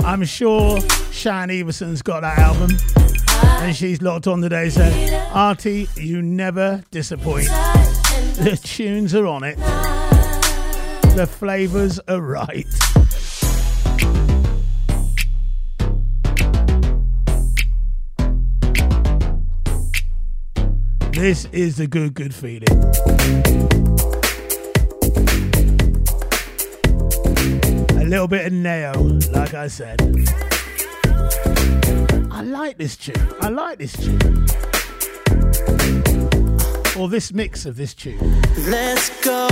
I'm sure Shan Everson's got that album and she's locked on today. So, Artie, you never disappoint. The tunes are on it, the flavours are right. This is a good, good feeling. A little bit of Ne-Yo, like I said. I like this tune. I like this tune. Or this mix of this tune. Let's go.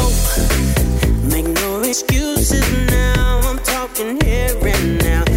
Make no excuses now. I'm talking here and now.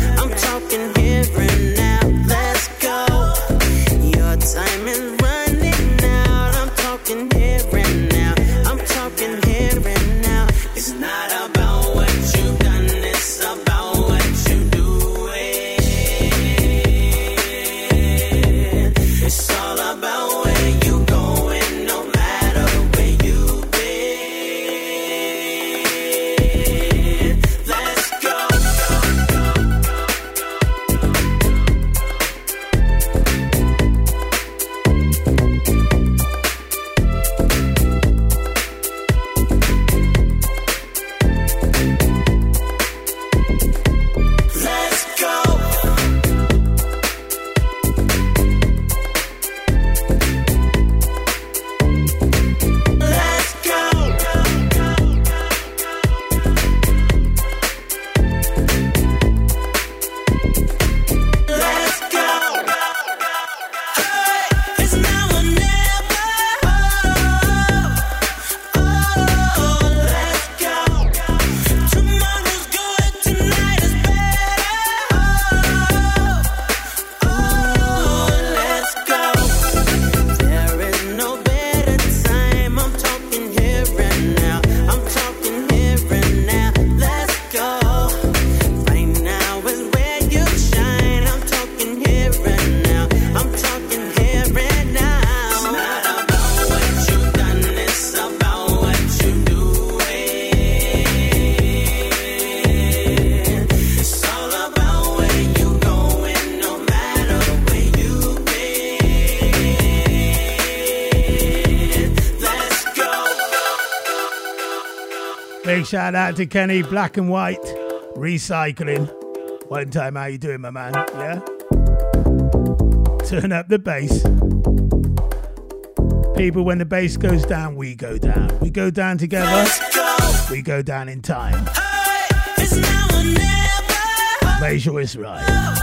Shout out to Kenny Black and White Recycling. One time, how you doing, my man? Yeah. Turn up the bass. People, when the bass goes down, we go down. We go down together. We go down in time. Hey, Make sure it's right.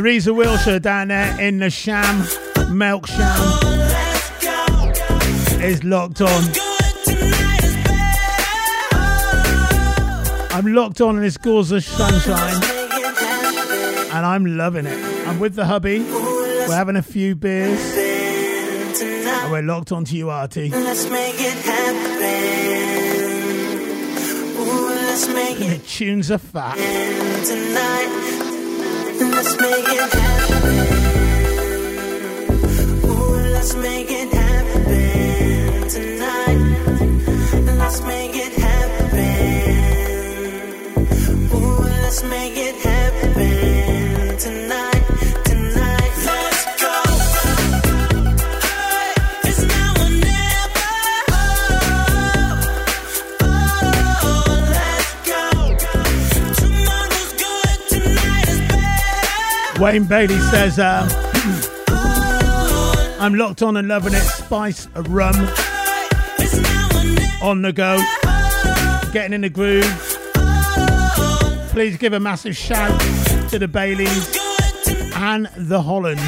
Teresa Wilshire down there in the Sham, Melksham, is locked on. I'm locked on in this gorgeous sunshine, and I'm loving it. I'm with the hubby. We're having a few beers, and we're locked on to you, Artie. Let's make it happen. Ooh, let's make And the tunes are fat. Let's make it happen. Ooh, let's make it Wayne Bailey says, um, I'm locked on and loving it. Spice of rum. On the go. Getting in the groove. Please give a massive shout to the Baileys and the Hollands.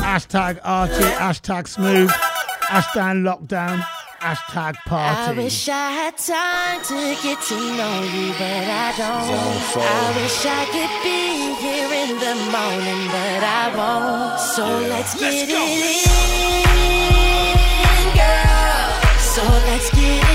Hashtag Archie, hashtag smooth, hashtag lockdown, hashtag I party. wish I had time to get to know you, but I don't. Zone four. I wish I could be here in the morning, but I won't. So let's get it in, girl. So let's get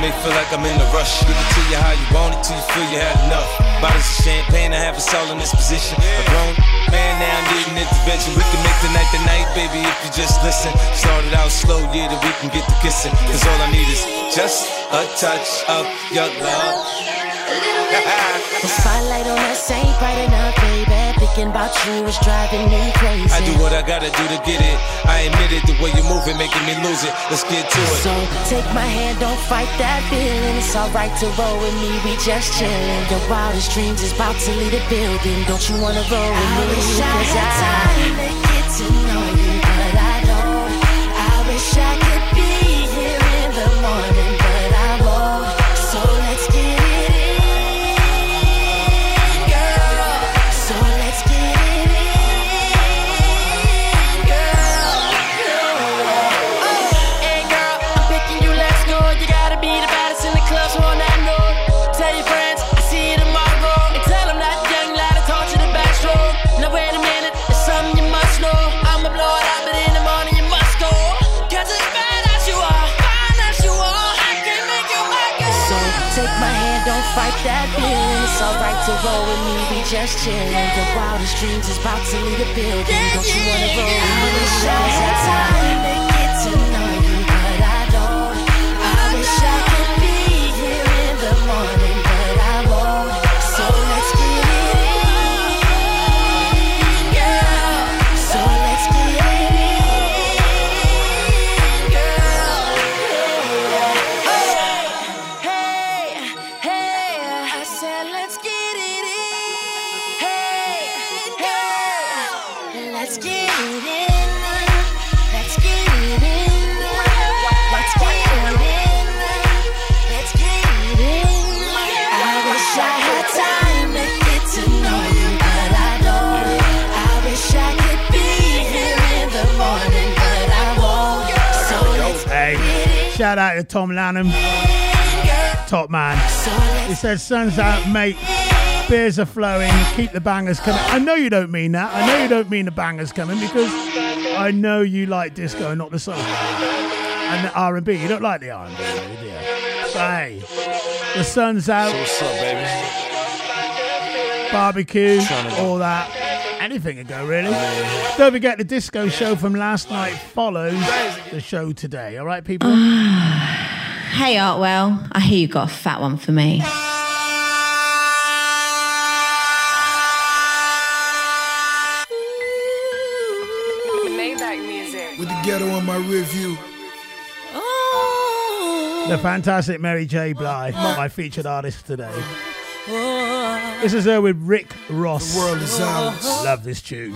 may feel like I'm in a rush. Give it to you how you want it till you feel you had enough. Bottles of champagne, I have us all in this position. A grown man now needing intervention. We can make the night the night, baby, if you just listen. Started out slow, yeah, that we can get to kissing. Cause all I need is just a touch of your love. The spotlight on us ain't bright enough, baby. Thinking about you is driving me crazy. I do what I gotta do to get it. I admit it, the way you move it, making me lose it. Let's get to it. So take my hand, don't fight that feeling. It's alright to roll with me, we just chillin'. Your wildest dreams is about to leave the building. Don't you wanna roll with me? wish I had time to get to know you, but I don't. I wish I could Alright roll with me, we just chillin'. Your wildest dreams is about to leave the building. Don't you wanna roll with me? Had time get to shout out to Tom Lanham, top man. He says, "Sun's out, mate. Beers are flowing. Keep the bangers coming." I know you don't mean that. I know you don't mean the bangers coming because I know you like disco, and not the soul and the R and B. You don't like the R and B, do you? But hey, the sun's out. Up, baby? Barbecue, all that. Anything can go, really. Don't forget the disco show from last night follows the show today. All right, people? Hey Artwell, I hear you got a fat one for me. Maybach music. With the ghetto on my rear view. The fantastic Mary J. Blige, my featured artist today. This is her with Rick Ross. The world is ours. Love this tune.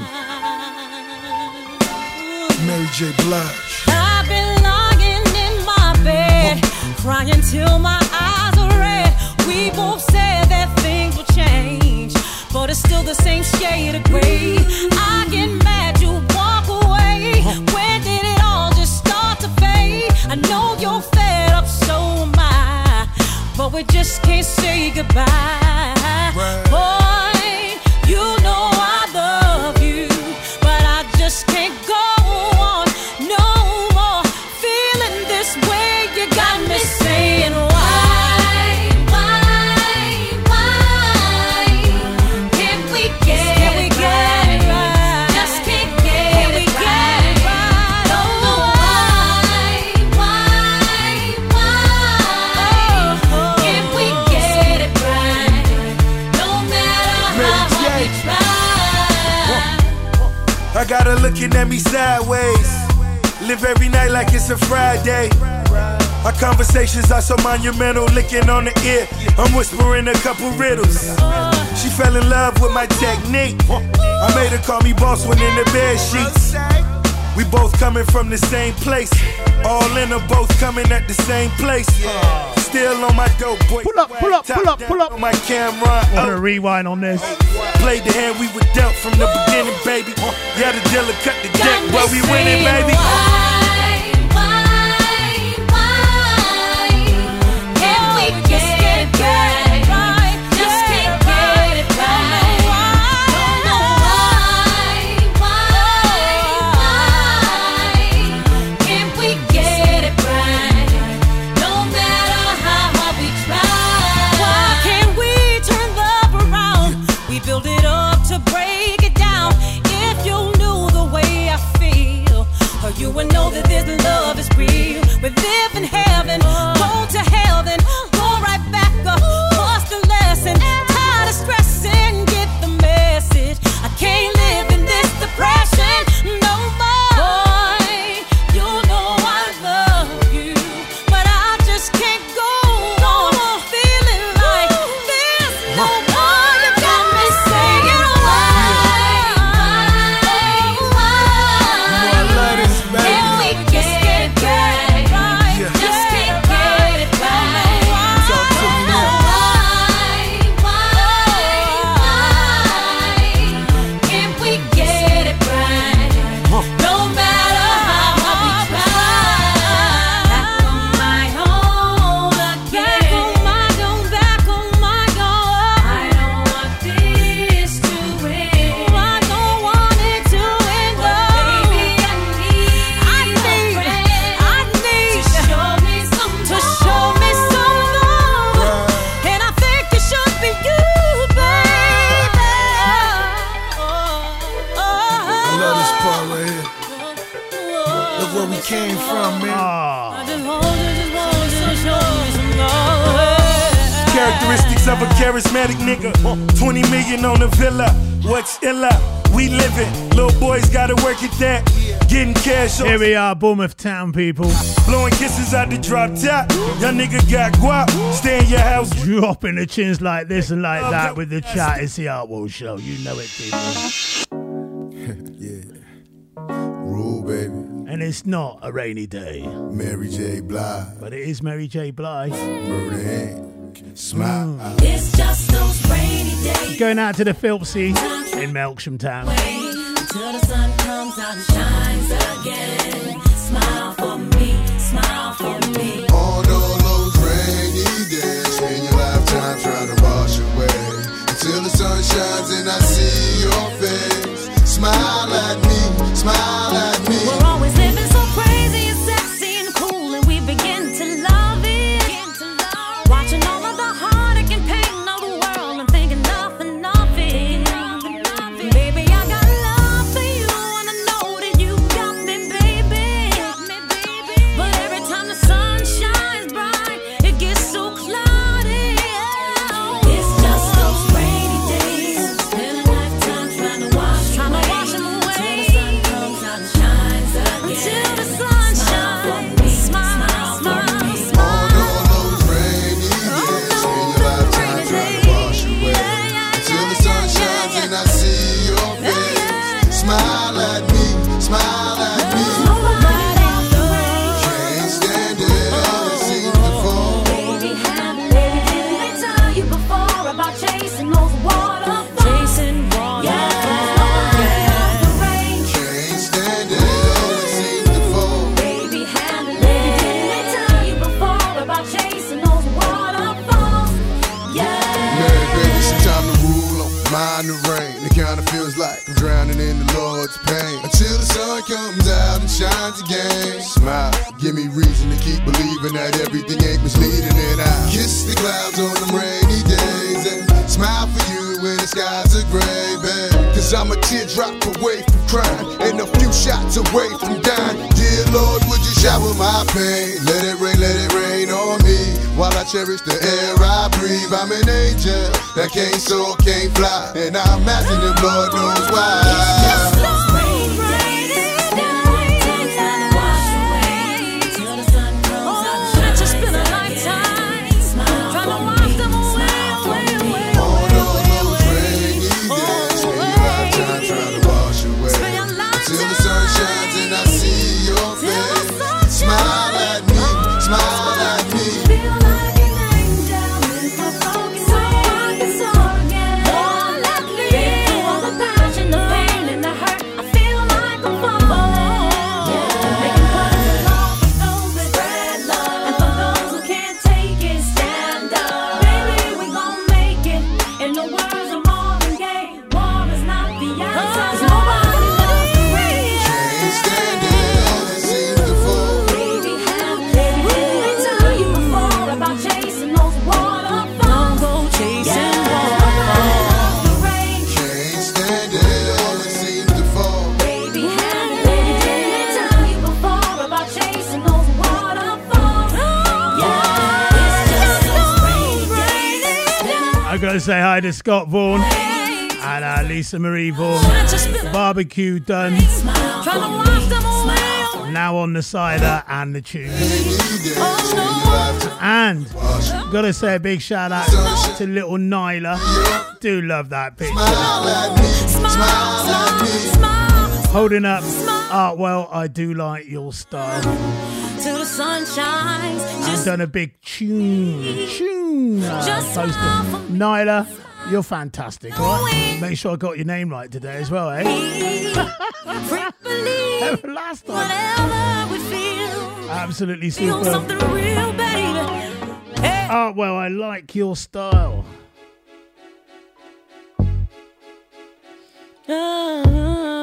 Mary J. Blige. I've been lying in my bed, crying till my eyes are red. We both said that things will change, but it's still the same shade of gray. I get mad, you walk away. When did it all just start to fade? I know you're fed up, so am I, but we just can't say goodbye. Boy, you know I love you, but I just can't go Her looking at me sideways. Live every night like it's a Friday. Our conversations are so monumental, licking on the ear. I'm whispering a couple riddles. She fell in love with my technique. I made her call me boss when in the bed sheets. We both coming from the same place. All in her, both coming at the same place. Still on my dope boy. Pull up, pull up, pull up, pull up. On my camera. Want to rewind on this? Played the hand we were dealt from the beginning, baby. Yeah, the dealer cut the deck, but we winning, baby. Why, why, why Can we get it Characteristics charismatic nigga. 20 million on the villa. What's illa? We living. Little boys gotta work at that. Getting cash Here we are, Bournemouth Town people. Blowing kisses out the drop top. Your nigga got guap. Stay in your house. Dropping the chins like this and like that with the chat. It's the Artwell Show. You know it, people. Yeah. Rule, baby. And it's not a rainy day. Mary J. Blige. But it is Mary J. Blige. Murder Inc. Smile. It's just those rainy days. Going out to the Filpsy in Melksham Town. Till the sun comes out and shines again. Smile teardrop away from crying and a few shots away from dying. Dear Lord, would you shower my pain? Let it rain, let it rain on me while I cherish the air I breathe. I'm an angel that can't soar, can't fly, and I'm asking if Lord knows why. Say hi to Scott Vaughan and uh, Lisa Marie Vaughan. Barbecue done. Now on the cider and the tune. And gotta say a big shout out to little Nyla. Do love that picture. Holding up Artwell, I do like your style. The sun shines. I've done a big tune, tune uh, Just poster. Nyla, you're fantastic, right? Make sure I got your name right today as well, eh? Last time. Absolutely Feel super. something real, baby. Oh, well, I like your style.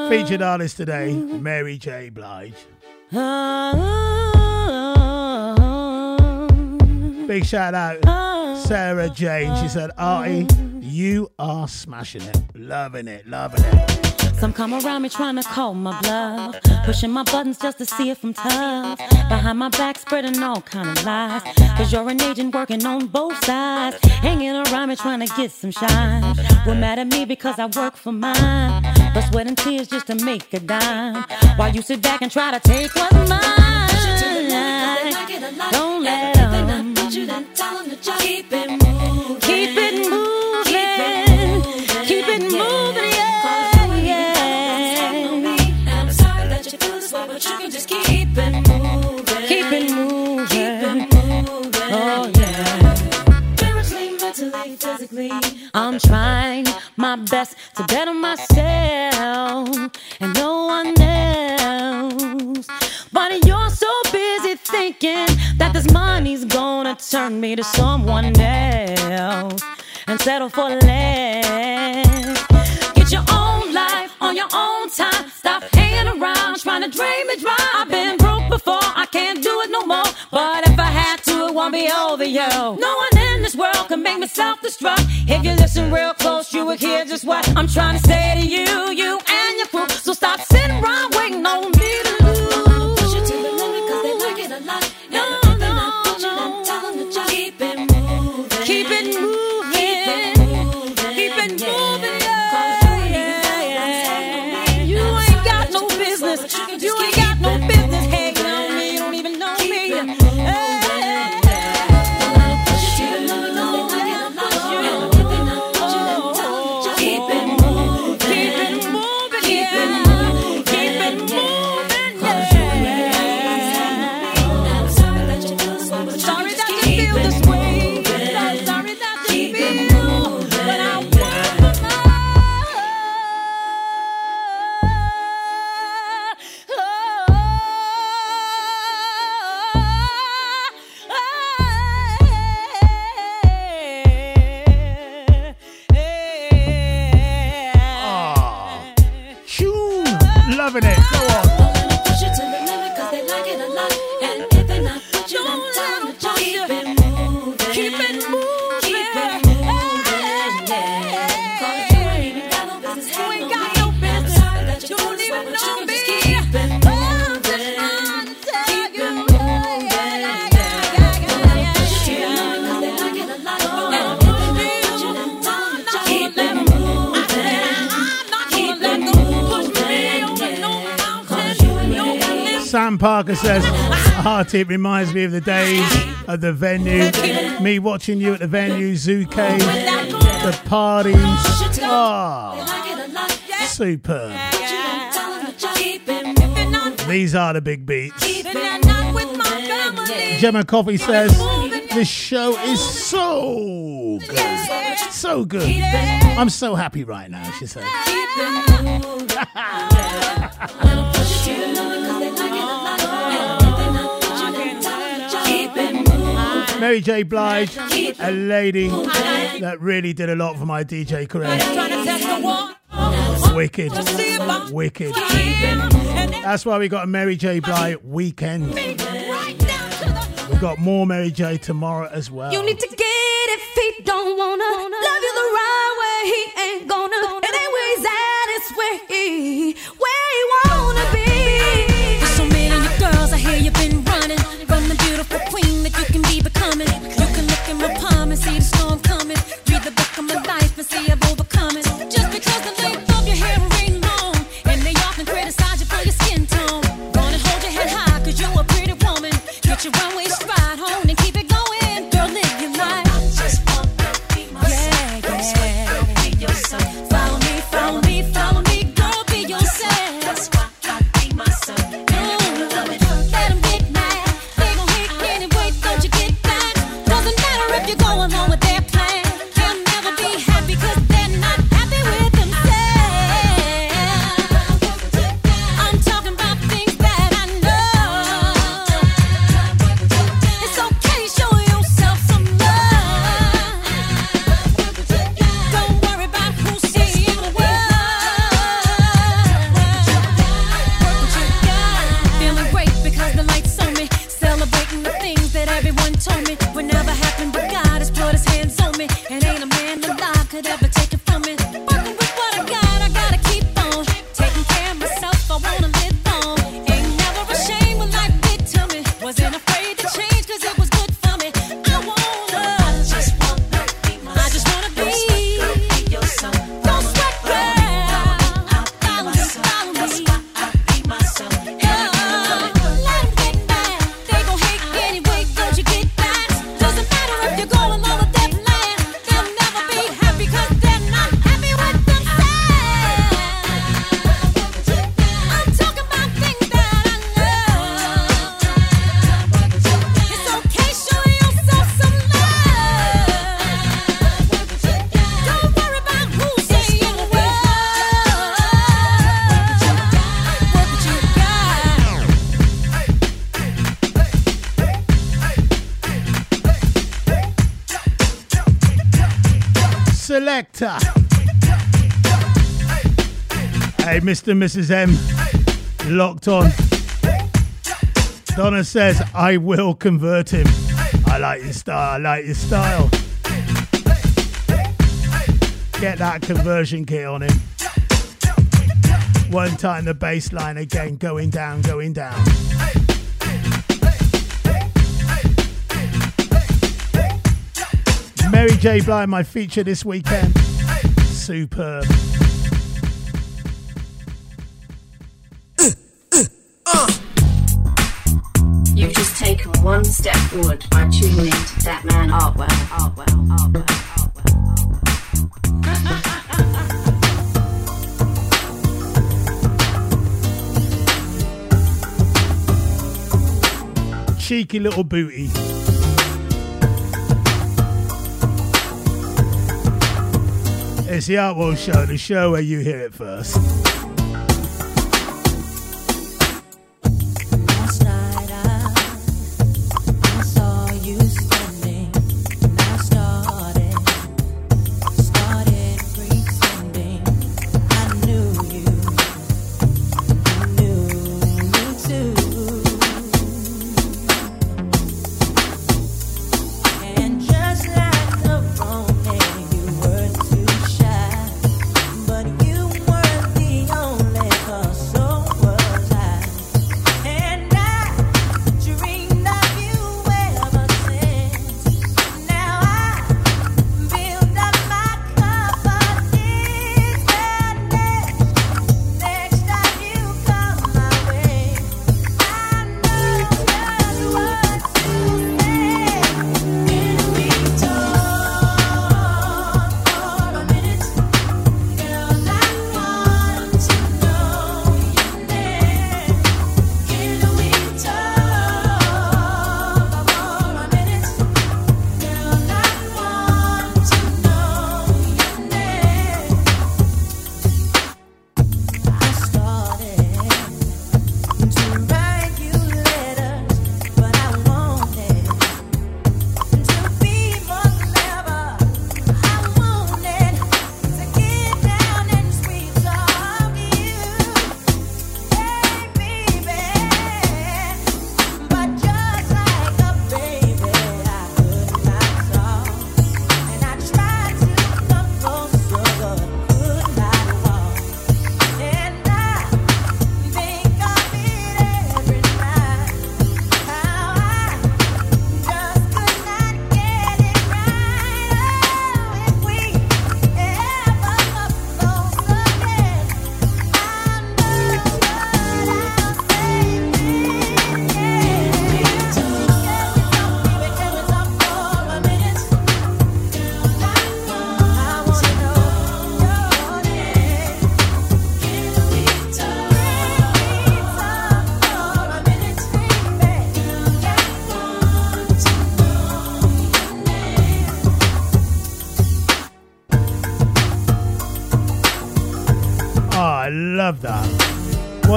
Featured artist today, Mary J. Blige. Big shout out, ah. Sarah Jane. She said, Artie, you are smashing it. Loving it, loving it. Some come around me trying to call my bluff, pushing my buttons just to see if I'm tough. Behind my back, spreading all kind of lies. Cause you're an agent working on both sides, hanging around me trying to get some shine. Well, mad at me because I work for mine, but sweat and tears just to make a dime. While you sit back and try to take what's mine. Don't let 'em keep it moving, keep it moving, keep it moving, yeah, yeah. I'm sorry that you feel this way, but you can just keep it moving, keep it moving, keep it moving. Oh yeah. Spiritually, mentally, physically, I'm trying my best to better myself and no one else. But you're so busy thinking that this money's gonna turn me to someone else and settle for less. Get your own life on your own time. Stop hanging around trying to drain me dry. I've been broke before, I can't do it no more. But if I had to, it won't be over you. No one in this world can make me self-destruct. If you listen real close, you would hear just what I'm trying to say to you, you and your crew. So stop sitting around waiting Sam Parker says, Heart, it reminds me of the days of the venue. Me watching you at the venue, Zoo the parties. Oh, ah, superb. These are the big beats. Gemma Coffee says, This show is so good. So good. I'm so happy right now, she says. Mary J. Blige, a lady that really did a lot for my DJ career. Wicked. Wicked. That's why we got a Mary J. Blige weekend. We got more Mary J. tomorrow as well. You need to get it if he don't wanna love you the right way. He ain't gonna. It ain't where he's at, it's where he where Mr. and Mrs. M, locked on. Donna says, I will convert him. I like your style. I like your style. Get that conversion kit on him. One time the bass line again, going down, going down. Mary J. Blige, my feature this weekend. Superb. Forward by tuning in to that man Artwell. Artwell. Artwell. Cheeky little booty. It's the Artwell Show, the show where you hear it first.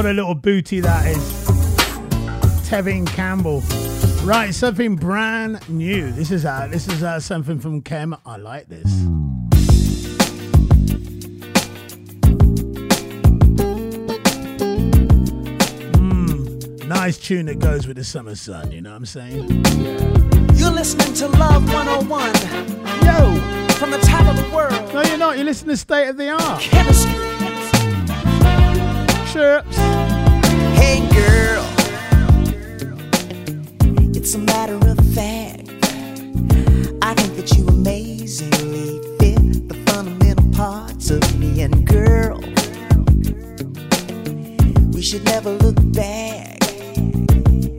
What a little booty that is. Tevin Campbell. Right, something brand new. This is uh, this is uh, something from Kem. I like this. Hmm, nice tune that goes with the summer sun, you know what I'm saying? You're listening to Love 101. Yo, from the top of the world. No, you're not. You're listening to State of the Art. Chemistry. Chirps. As a matter of fact, I think that you amazingly fit the fundamental parts of me. And girl, we should never look back.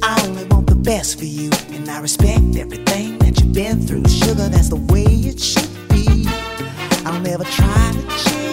I only want the best for you, and I respect everything that you've been through. Sugar, that's the way it should be. I'll never try to change.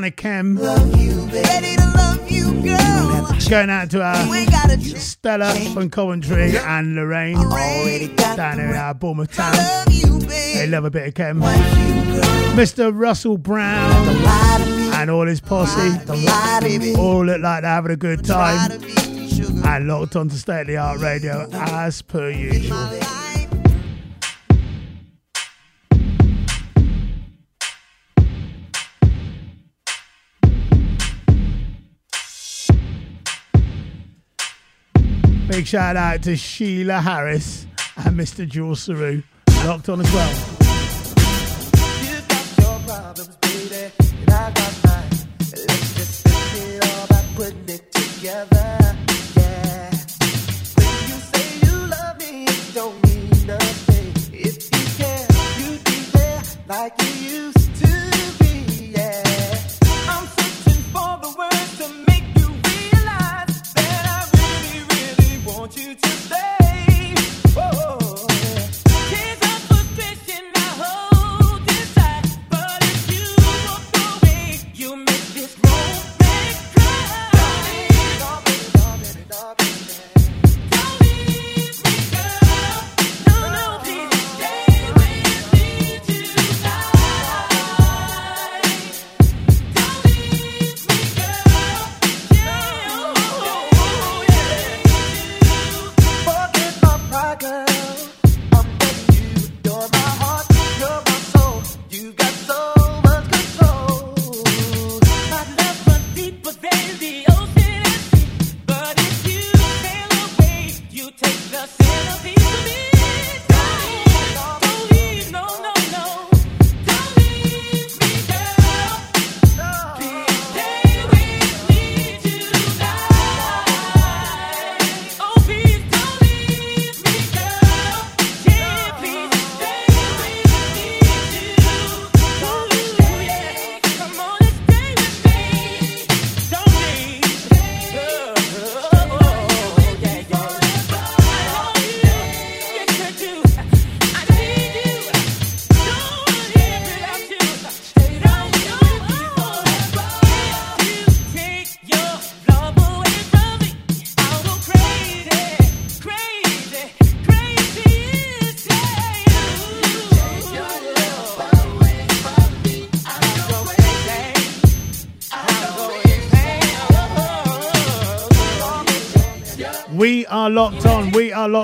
Donna Kim. Going out to uh, our Stella from Coventry and Lorraine. Down in our Bournemouth town. Love they love a bit of Kim. Mr. Russell Brown and all his posse. All look like they're having a good time. and locked on to state of the art radio as per usual. Big shout out to Sheila Harris and Mr. Jules Saru. Locked on as well.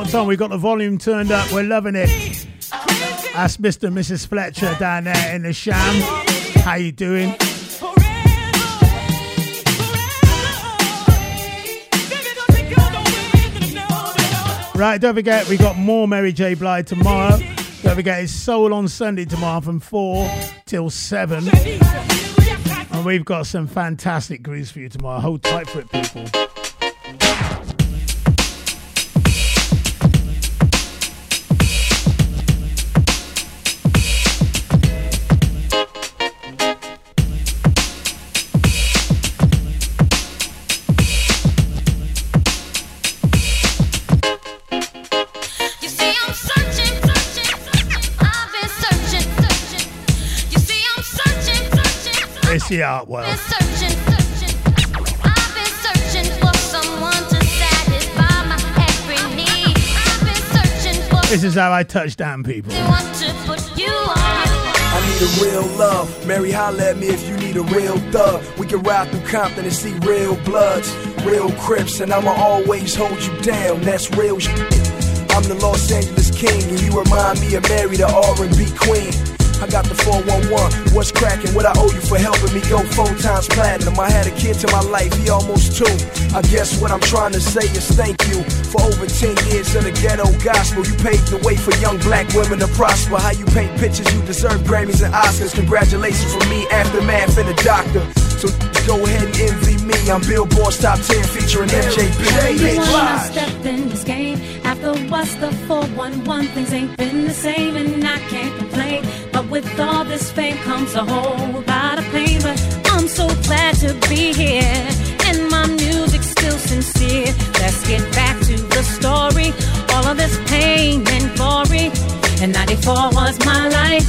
Locked on. We got the volume turned up. We're loving it. That's Mr. and Mrs. Fletcher down there in the sham. How you doing? Right, don't forget we got more Mary J. Blige tomorrow. Don't forget it's Soul on Sunday tomorrow from 4 till 7. And we've got some fantastic grooves for you tomorrow. Hold tight for it, people. Every need. I've been searching This is how I touch down people. someone to put you on. I need a real love. Mary, holla at me if you need a real thug. We can ride through Compton and see real bloods, real crips, and I'ma always hold you down. That's real shit. I'm the Los Angeles king, and you remind me of Mary, the R&B queen. I got the 411. What's cracking? What I owe you for helping me go four times platinum? I had a kid to my life, he almost two. I guess what I'm trying to say is thank you for over 10 years of the ghetto gospel. You paved the way for young black women to prosper. How you paint pictures, you deserve Grammys and Oscars. Congratulations from me, Aftermath, and the doctor. So go ahead and envy me. I'm Billboard's top 10 featuring MJB. Everyone Live. stepped in this game. After what's the 411, things ain't been the same, and I can't complain. But with all this fame comes a whole lot of pain. But I'm so glad to be here, and my music's still sincere. Let's get back to the story. All of this pain and glory. And 94 was my life,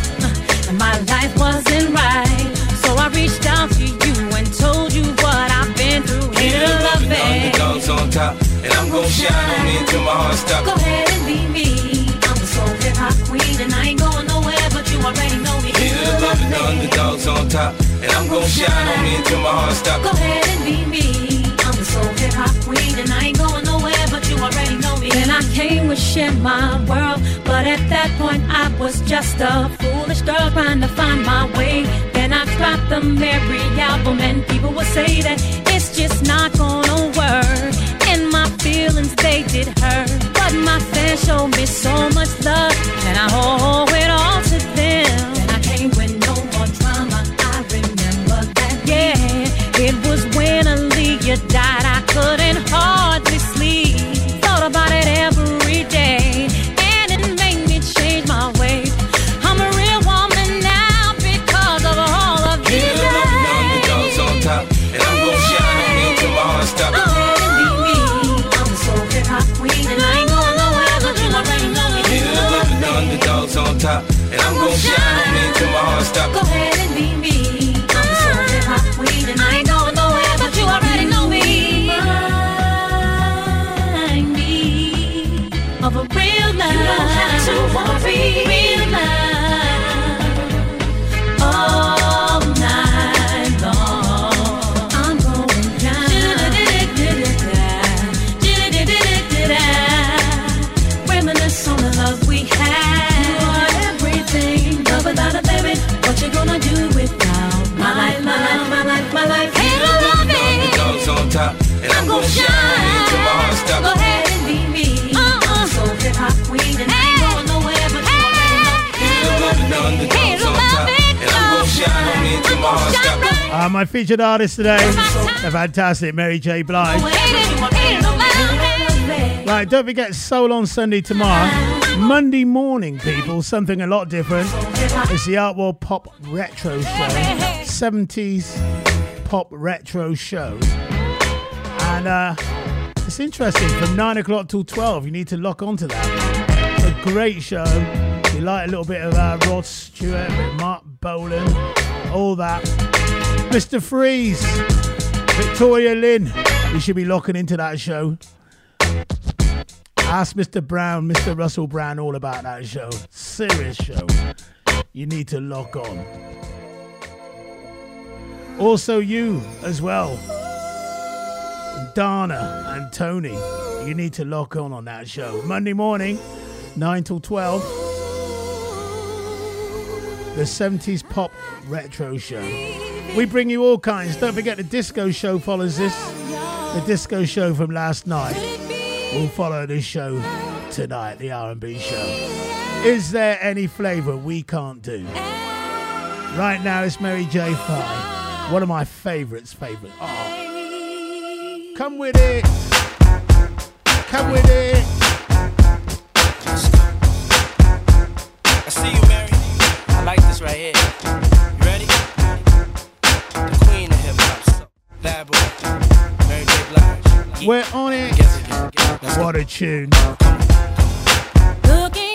and my life wasn't right. So I reached out to you and told you what I've been through. Love it. Underdogs on top, and I'm gonna shine on until my heart stops. Go ahead and be me. I'm the soul hip hop queen, and I ain't going nowhere, but you already know me. Here to love it, the underdogs on top, and I'm gonna shine on me until my heart stops. Go ahead and be me. I'm the soul hip hop queen, and I ain't going nowhere, but you already know me. Then I came with share my world, but at that point I was just a foolish girl trying to find my way. Then I dropped the Mary album, and people would say that it's just not gonna work. And my feelings they did hurt, but my fans showed me so much love, and I owe it all to Uh, my featured artist today, the fantastic Mary J. Blige. Right, don't forget Soul on Sunday tomorrow. Monday morning, people, something a lot different. It's the Artwell Pop Retro Show. 70s Pop Retro Show. And uh, it's interesting, from 9 o'clock till 12, you need to lock onto that. It's a great show. You like a little bit of uh, Rod Stewart, Marc Bolan, all that. Mr. Freeze, Victoria Lynn. You should be locking into that show. Ask Mr. Brown, Mr. Russell Brown, all about that show. Serious show. You need to lock on. Also, you as well. Dana and Tony. You need to lock on on that show. Monday morning, 9 till 12. The 70s Pop Retro Show. We bring you all kinds. Don't forget the disco show follows this. The disco show from last night will follow this show tonight, the R&B show. Is there any flavour we can't do? Right now it's Mary J. Fine. One of my favourites, favourite. Oh. Come with it. Come with it. I see you, Mary. I like this right here. You ready? The queen of hip hop. So, bad boy. Mary J. Blige. We're on it. What a tune. Looking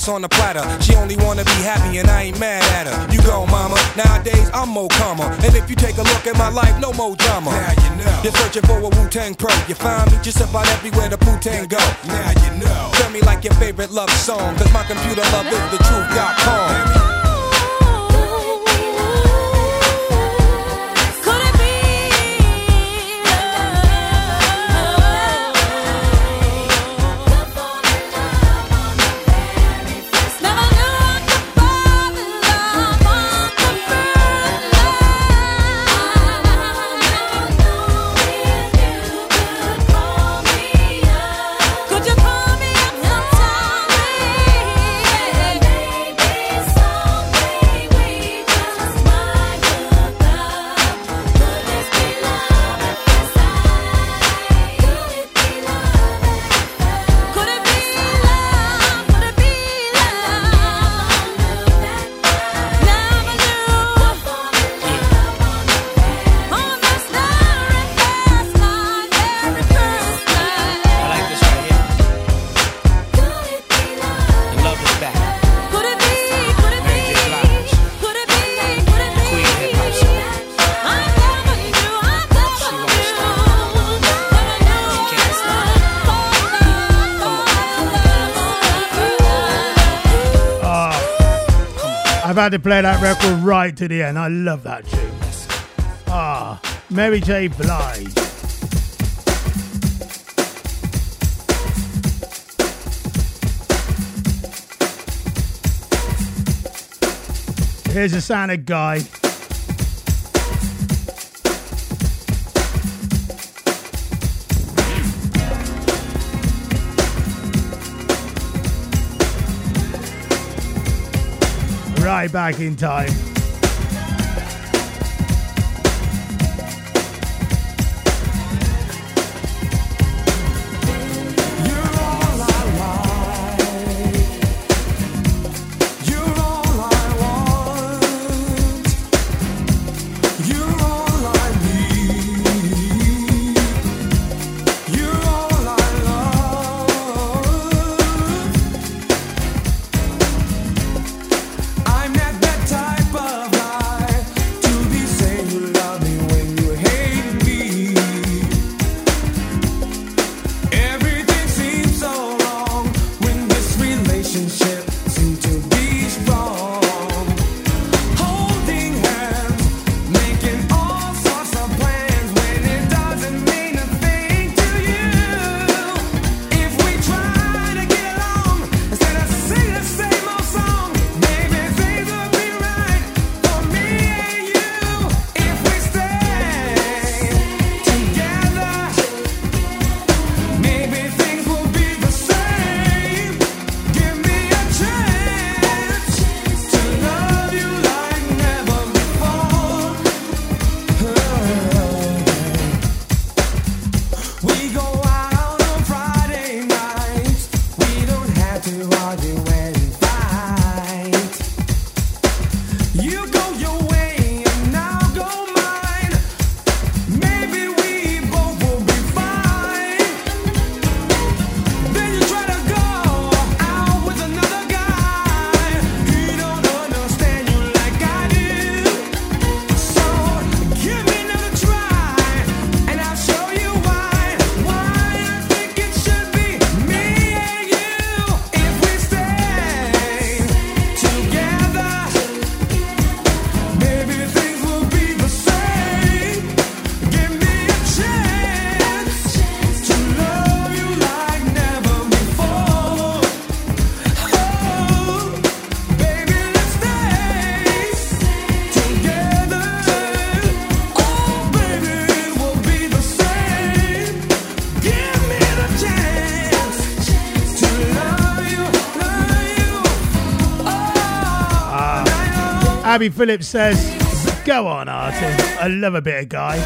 sex on the platter. She only wanna be happy and I ain't mad at her. You go, mama. Nowadays I'm more calmer. And if you take a look at my life, no more drama. Now you know. You're searching for a Wu Tang pro. You find me just about everywhere had to play that record right to the end. I love that tune. Ah, Mary J. Blige. Here's a sound of Guy. way back in time. Abby Phillips says, Go on, Artie. I love a bit of guy.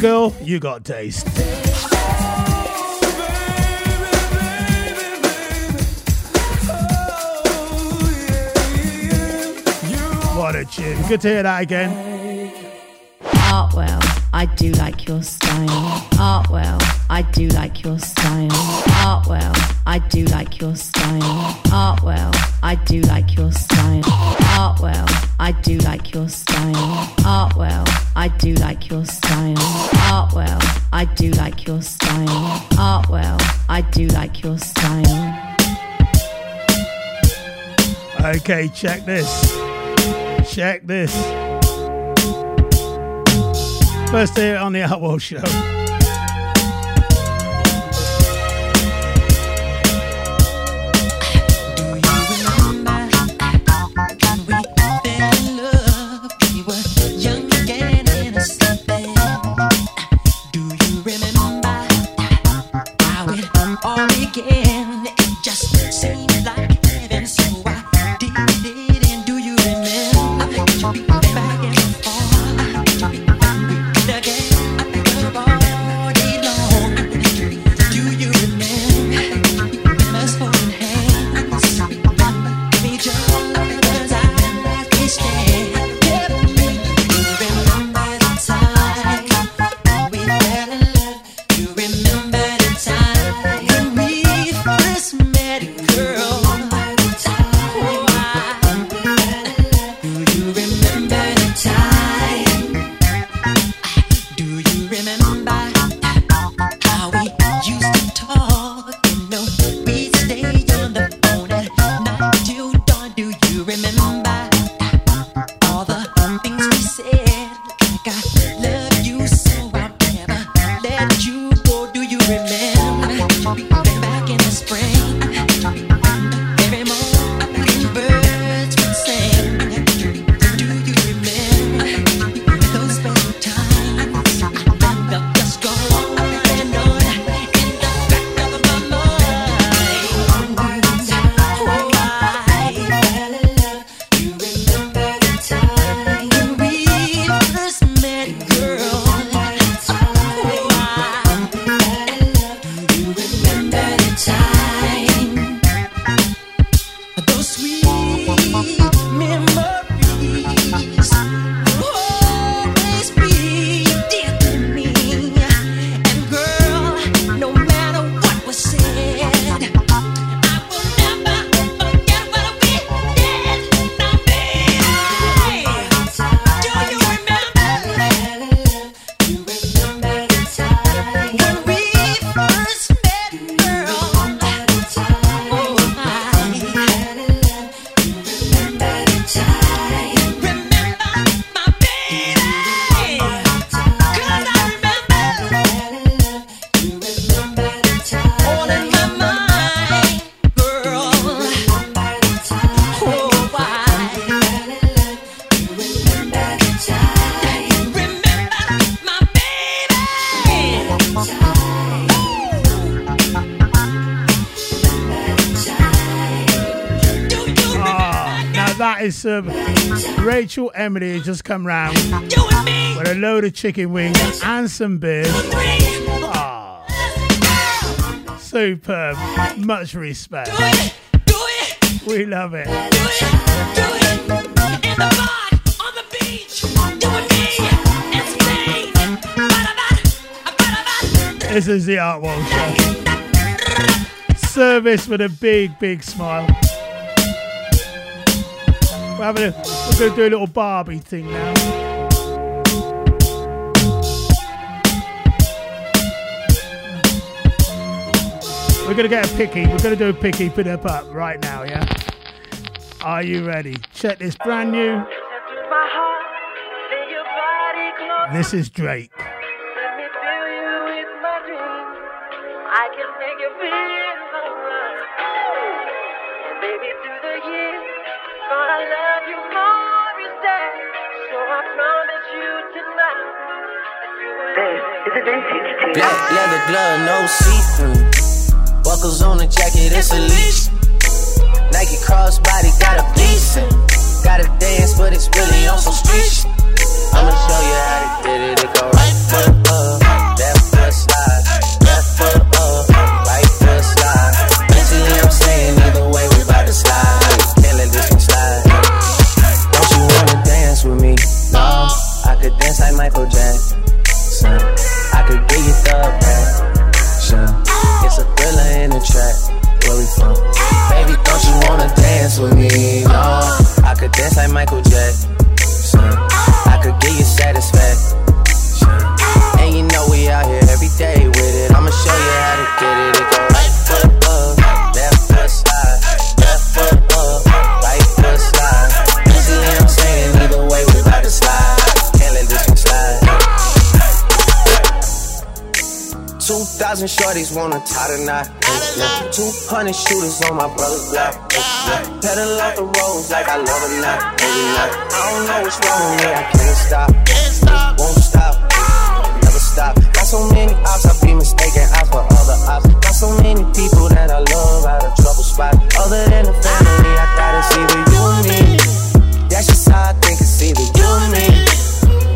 Girl, you got taste. What a tune. Good to hear that again. Artwell, I do like your style. Artwell, I do like your style. Artwell, I do like your I do like your style. Artwell, I do like your style. Artwell, I do like your style. Artwell, I do like your style. Artwell, I do like your style. Okay, check this. Check this. First day on the Artwell Show. Rachel Emily has just come round with a load of chicken wings and some beers. Ah, superb. Much respect. We love it. This is the Artwell Show. Service with a big, big smile. We're, having a, we're going to do a little Barbie thing now. We're going to get a picky. We're going to do a picky put up up right now, yeah? Are you ready? Check this brand new. This is Drake. Black leather glove, no see-through. Buckles on the jacket, it's a leash. Nike crossbody got a piece. Gotta dance, but it's really on some street. I'ma show you how to get it. It go right foot up, left foot slide, left foot up, right foot slide. Basically, I'm saying either way we bout to slide. Can't let this one slide. Don't you wanna dance with me? No, I could dance like Michael Jackson. Track. Where we from? Baby, don't you wanna dance with me? No, I could dance like Michael Jackson. I could give you satisfaction. And you know we out here every day with it. I'ma show you how to get it. Thousand shorties wanna tie the knot. Two hundred shooters on my brother's block. Pedal off the roads like I love it not, maybe not. I don't know what's wrong with me, I can't stop. Won't stop, never stop. Got so many ops, I be mistaken ops for other ops. Got so many people that I love out of trouble spot. Other than the family, I gotta see the you and me. That's just how I think it's either you and me.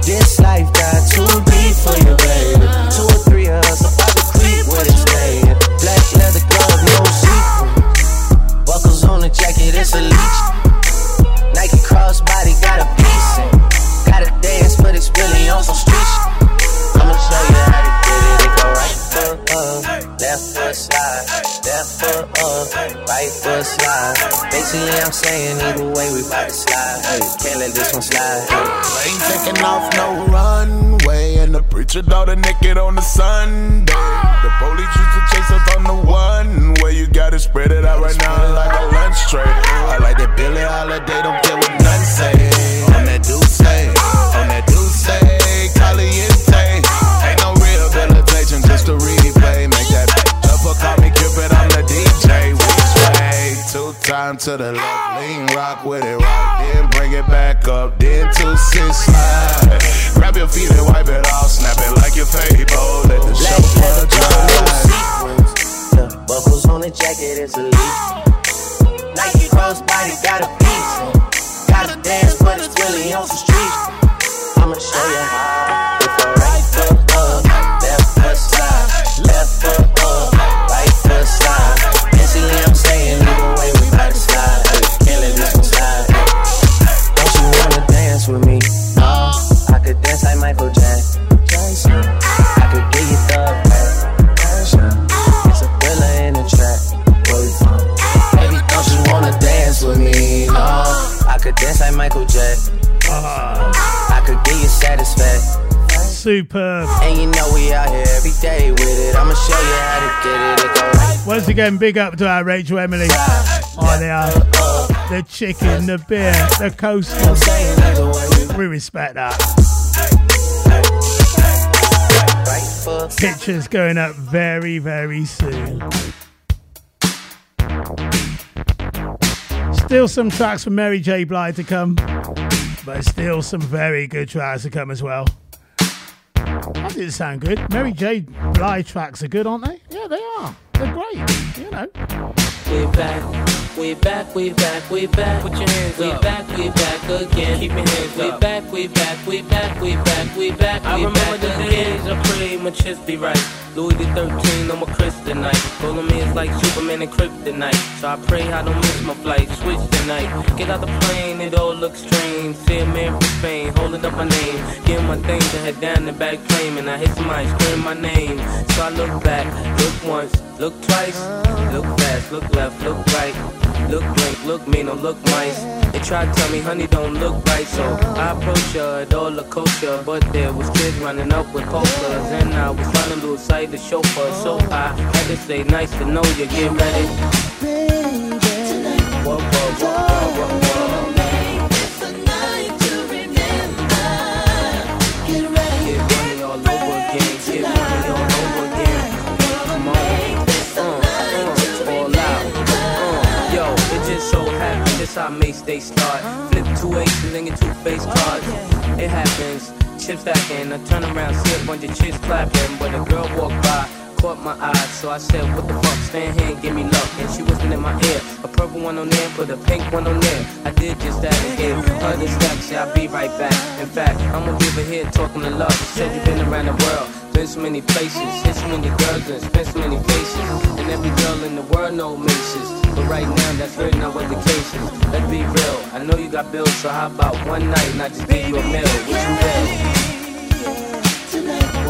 This life got too deep for you, baby. Two to creep with it, staying. Black leather glove, no secret. Buckles on the jacket, it's a leech. Nike crossbody got a piece. in. Gotta dance, but it's really on some street. I'ma show you how to get it. Go right foot up, left foot slide, left foot up, right foot slide. Basically, I'm saying either way we bout to slide. Can't let this one slide. Ain't taking off no runway, the preacher daughter naked on the Sunday. The police used to chase us on the one way. You gotta spread it out right now like a lunch tray. I like that Billie Holiday, don't care what none say. On that Deuce, on that Deuce, Caliente. Ain't no rehabilitation, just a replay. Make that upper call me Cupid, I'm the DJ. Which way? Two time to the left, lean rock with it right, then bring it back up, then two six slide. Grab your feet and wipe it off, snap it like your fable. Let the chauffeur leather glove, no drive. The buckles on the jacket is a leaf. Nike crossbody got a piece. Gotta dance, but it's really on some street. I'ma show you how. Superb. And you know we out here every day with it. I'ma show you how to get it. It. Once again, big up to our Rachel Emily. Oh, they are. The chicken, the beer, the coastal. We respect that. Pictures going up very, very soon. Still some tracks from Mary J. Blige to come, but still some very good tracks to come as well. That didn't sound good. Mary J. Blige tracks are good, aren't they? Yeah, they are. They're great. You know. We back, we back, we back. Put your hands we up. We back, we back again. Keep your hands we up. We back, we back, we back, we back, we back. I we remember back the days I prayed my chest be right. Louis the 13, I'm a kryptonite. Calling me is like Superman and kryptonite. So I pray I don't miss my flight. Switch tonight. Get out the plane, it all looks strange. See a man from Spain, holding up my name. Getting my things to head down the back flaming. I hit somebody screaming my name. So I look back, look once, look twice, look fast, look left, look right. Look blink, look mean, or look nice. They try to tell me, honey, don't look right. So I approach her at all the culture. But there was kids running up with pokers. And I was trying to lose sight the chauffeur. So I had to say, nice to know you, get ready. Whoa, whoa, whoa, whoa, whoa, whoa. This how Mase Day start. Flip two aces and get two face cards. It happens. Chip stacking. I turn around, see a bunch of chicks clapping. But a girl walked by. Caught my eye, so I said, What the fuck? Stand here and give me love. And she whispered in my ear, a purple one on there, put a pink one on there. I did just that and gave her the stack. Said I'll be right back. In fact, I'm gonna give her here talking to love. Said you've been around the world, been so many places, hit so many girls and spent so many faces. And every girl in the world know Maces. But right now, that's really not what the case is. Let's be real. I know you got bills, so how about one night and I just give you a meal? What you will?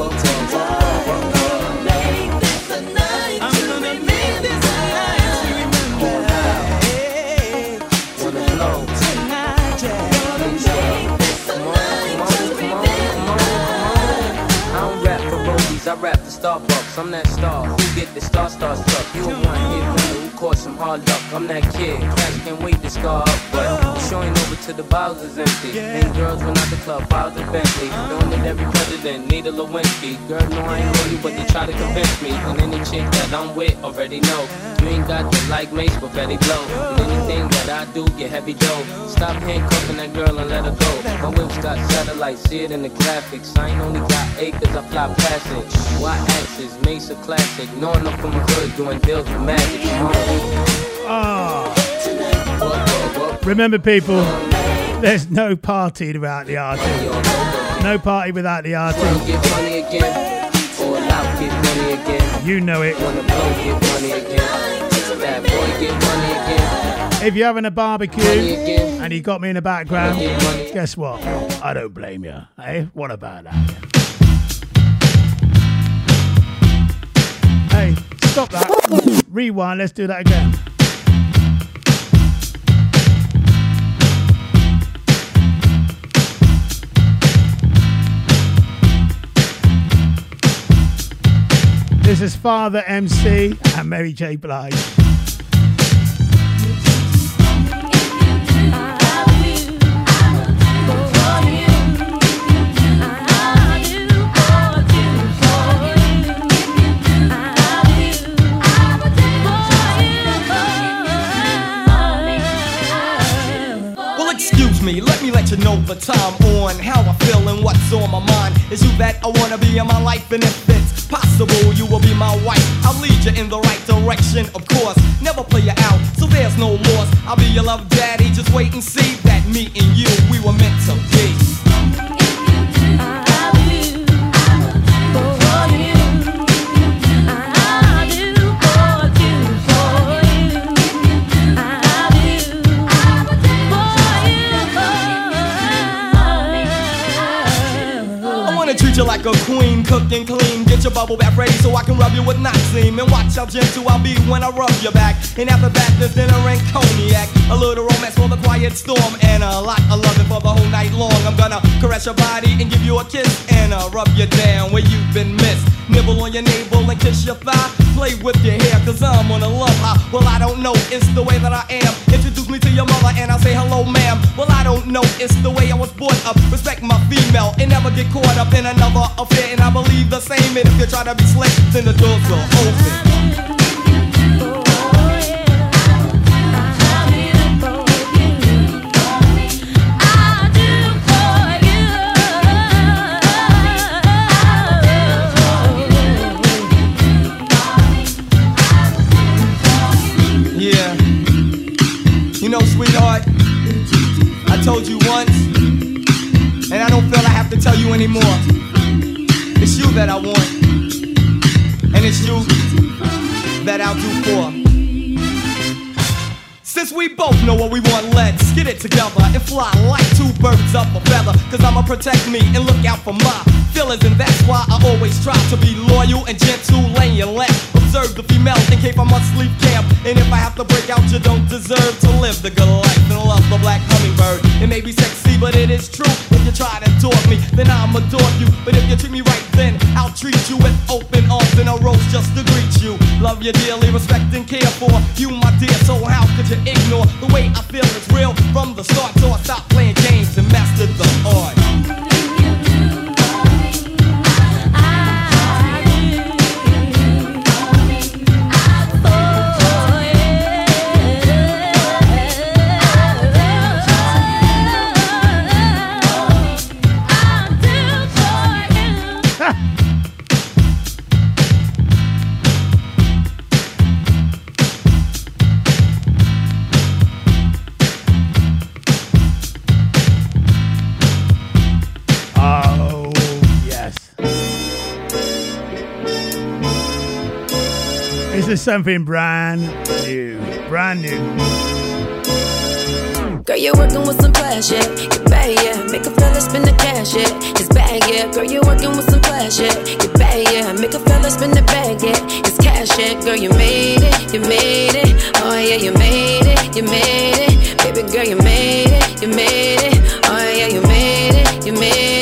Whoa, I rap for Starbucks, I'm that star. Who get the star star stuff. You a one hit wonder. Who caught some hard luck. I'm that kid, class can't wait to scar up, but showing over to the Bowser's empty. And girls went out the club, Bowser Bentley, uh-huh. knowing that every president need a Lewinsky. Girl, no, I ain't really, but they try to convince me. And any chick that I'm with already know you ain't got the like Mase, but Betty blow. And anything that I do get heavy dough. Stop handcuffing that girl and let her go. My whip's got satellites, see it in the graphics. I ain't only got acres, I fly past it. Why axes, Mase a classic. Knowing I'm from the hood, doing deals with magic. Ah. Come on. Remember, people, there's no party without the artist. No party without the artist. Get money again. Or out, get money again. You know it. Wanna blow, get money again. Bad boy, get money again. If you're having a barbecue and you got me in the background, guess what? I don't blame you. Hey, eh? what about that? Hey, stop that. Rewind, let's do that again. This is Father MC and Mary J. Blige. Well, excuse me, let me let you know the time on how I feel and what's on my mind. Is you that I wanna be in my life, and if it's you will be my wife. I'll lead you in the right direction, of course. Never play you out, so there's no loss. I'll be your love daddy, just wait and see that me and you, we were meant to be. You like a queen, cook and clean. Get your bubble bath ready so I can rub you with Noxine. And watch how gentle I'll be when I rub your back. And after that, there's dinner and cognac. A little romance for the quiet storm. And a lot of loving for the whole night long. I'm gonna caress your body and give you a kiss. And uh, rub you down where you've been missed. Nibble on your navel and kiss your thigh. Play with your hair, cause I'm on a love high. Well, I don't know, it's the way that I am. Introduce me to your mother and I'll say hello, ma'am. Well, I don't know, it's the way I was brought up. Respect my female and never get caught up in another affair. And I believe the same. And if you try to be slick, then the doors will open. Anymore. It's you that I want, and it's you that I'll do for. We both know what we want, let's get it together and fly like two birds up a feather. Cause I'ma protect me and look out for my feelings, and that's why I always try to be loyal and gentle. And you let observe the female in case I must sleep camp. And if I have to break out, you don't deserve to live the good life and love the black hummingbird. It may be sexy, but it is true. If you try to talk me, then I'ma adore you. But if you treat me right, then I'll treat you with open arms and a rose just to greet you. Love you dearly, respect and care for you, my dear. So how could you ignore the way I feel is real from the start? So I stopped playing games and mastered the art. Is something brand new. Brand new. Girl, you're working with some flash, yeah. Get bad, yeah. Make a fella spend the cash, yeah. It's bad, yeah. Girl, you're working with some flash, yeah. Get bad, yeah. Make a fella spend the bag, yeah. It's cash, yeah. Girl, you made it, you made it. Oh yeah, you made it, you made it. Baby girl, you made it, you made it. Oh yeah, you made it, you made it.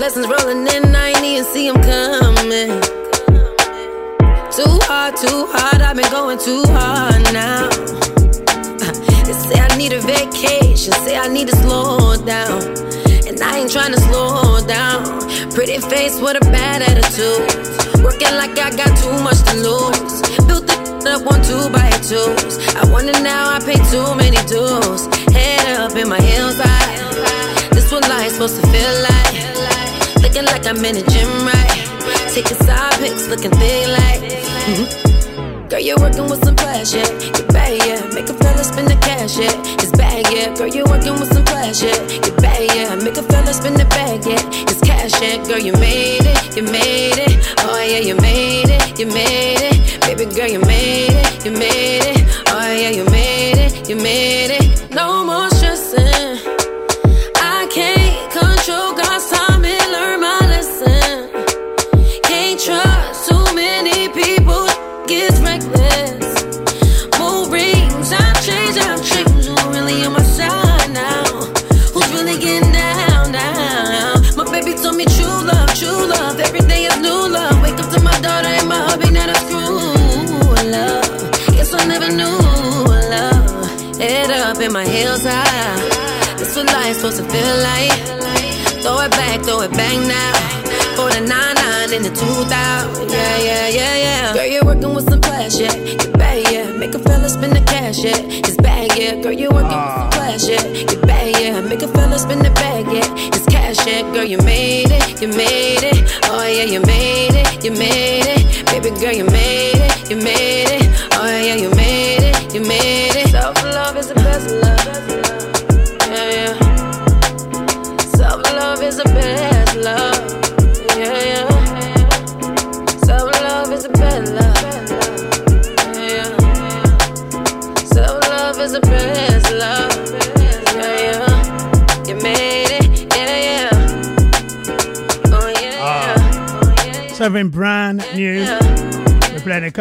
Blessings rolling in, I ain't even see 'em coming. Too hard, too hard, I've been going too hard now. They say I need a vacation, say I need to slow down. And I ain't trying to slow down. Pretty face with a bad attitude. Working like I got too much to lose. Built the up one two by twos. I wonder now I pay too many dues. Head up in my heels high. This what life's supposed to feel like. Looking like I'm in a gym, right? Taking side pics, looking thick like. Mhm. Girl, you're working with some flash, yeah. Get bad, yeah. Make a fella spend the cash, yeah. It's bad, yeah. Girl, you're working with some flash, yeah. Get bad, yeah. Make a fella spend the bag, yeah. It's cash, yeah. Girl, you made it, you made it. Oh yeah, you made it, you made it. Baby girl, you made it, you made it.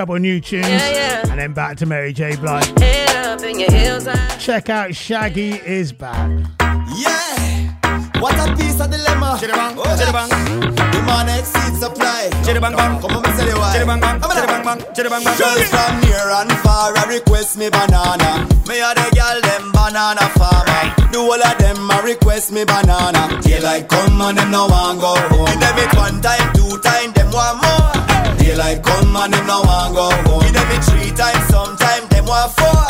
We're playing a couple new and then back to Mary J. Blige. Head up in your heels high. Check out Shaggy is back. Yeah, what a piece of dilemma. Chitty-bang, oh, chitty-bang. Demand exceeds supply. Chitty-bang. Come on, me tell you why. Chitty-bang, bang. Chitty-bang, bang. Chitty-bang, bang. Girls from near and far, I request me banana. Me a the girl them banana farmer. Do all of them a request me banana. Daylight come and them no want go home. Give them it one time, two time, them want more. Daylight come and them no want go home. Give them it three times, sometime them want four.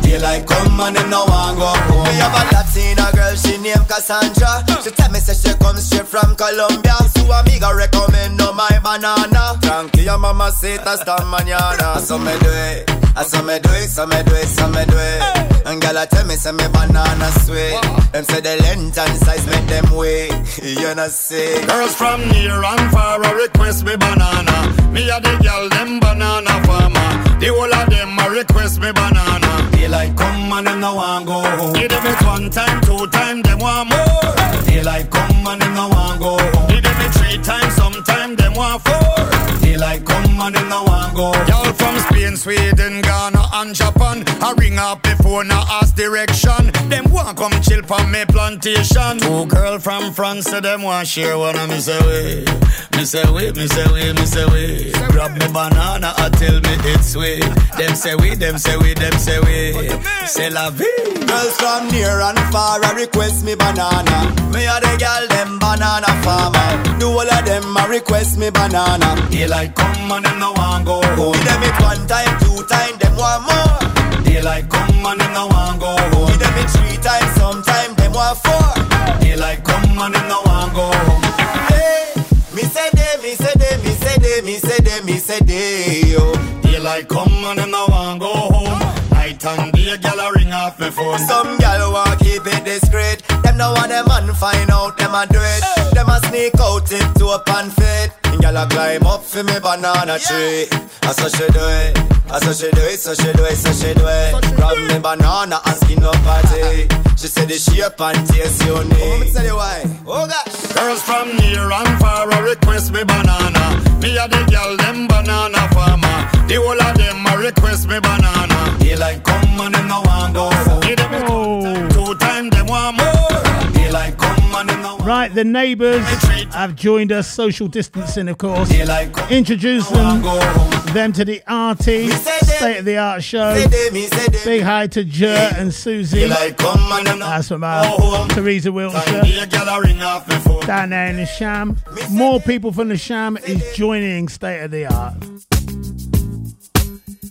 Daylight come and them no want go home. Me have a Latina girl, she named Cassandra. She tell me say she comes straight from Colombia. So amiga recommend no my banana. Tranquila mama say esta mañana. So me do it. I saw me do it, so me do it, so me do it. And girl, I tell me, say me banana sweet. Them say the length and size make them wait. You know see. Girls from near and far a request me banana. Me a the girl them banana farmer. The whole of them a request me banana. Daylight come and them no want go home. Give them it one time, two time, them want more. Daylight come and them no want go home. Give them it three times, sometime them want four. Daylight come and them no want go. Y'all from Spain, Sweden, Ghana and Japan. I ring up before now ask direction. Them want come chill from me plantation. Two girl from France, so them want share one of me say we. Me say we, me say we, me say we. Grab me banana, I tell me it's sweet. Them say we, them say we, them say we. Say la vie. Girls from near and far I request me banana. Me a the girl them banana farmer. Do all of them a request me banana. Daylight come and them no want go home. Give them it one time, two time, them want more. Daylight come and them no want go home. Give them it three times, sometime them want four. Daylight come and them no want go home. Hey, me say they, me say they, me say they, me say they, me say they, yo. Daylight come and them no want go home. Night and day, gyal a ring off me phone. Some gal want keep it discreet. Them no want them man find out them a do it. Them a sneak out it to up and fit. And gal a climb up for me banana tree. I so she do it. I so she do it, so she do it, so she do it. Grab me banana and skin up party. She said the shape and taste unique. Oh, me tell you why. Oh gosh. Girls from near and far a request me banana. Me a the girl them banana farmer. The whole of them a request me banana. They like come and them no want go. Give them it two time them want more. Right, the neighbours have joined us, social distancing, of course. Introduce them, them to the RT State of the Art show. Big hi to Jer and Susie. That's from uh, Teresa Wiltshire. Down there in the Sham. More people from the Sham is joining State of the Art.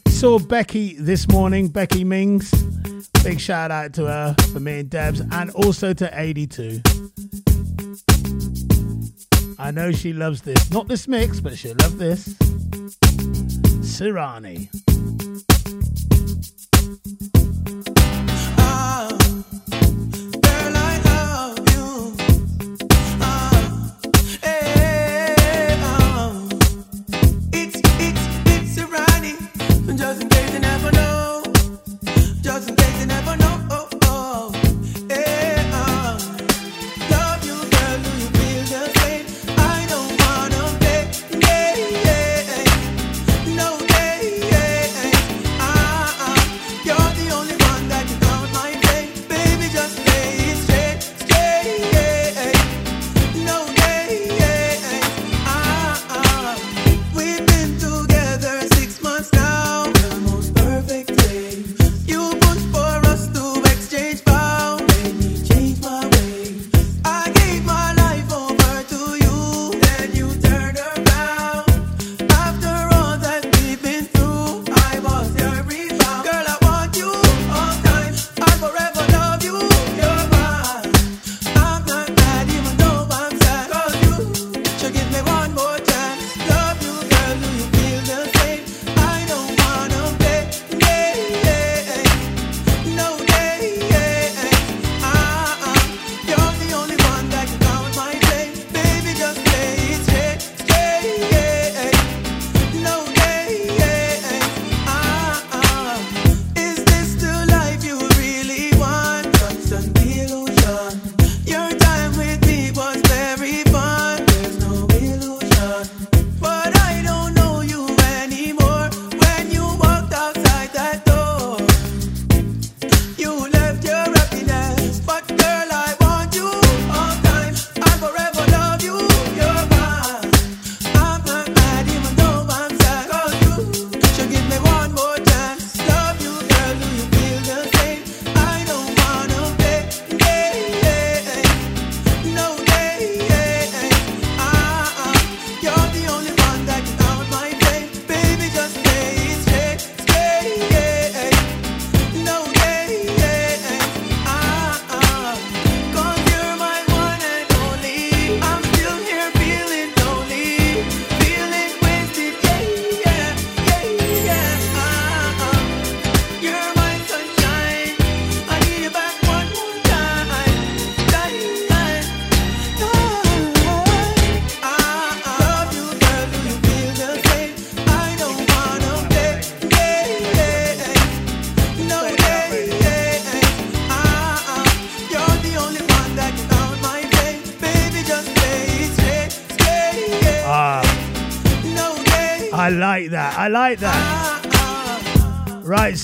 Saw Becky this morning, Becky Mings. Big shout out to her for me and Debs, and also to 82. I know she loves this. Not this mix, but she'll love this. Sirani.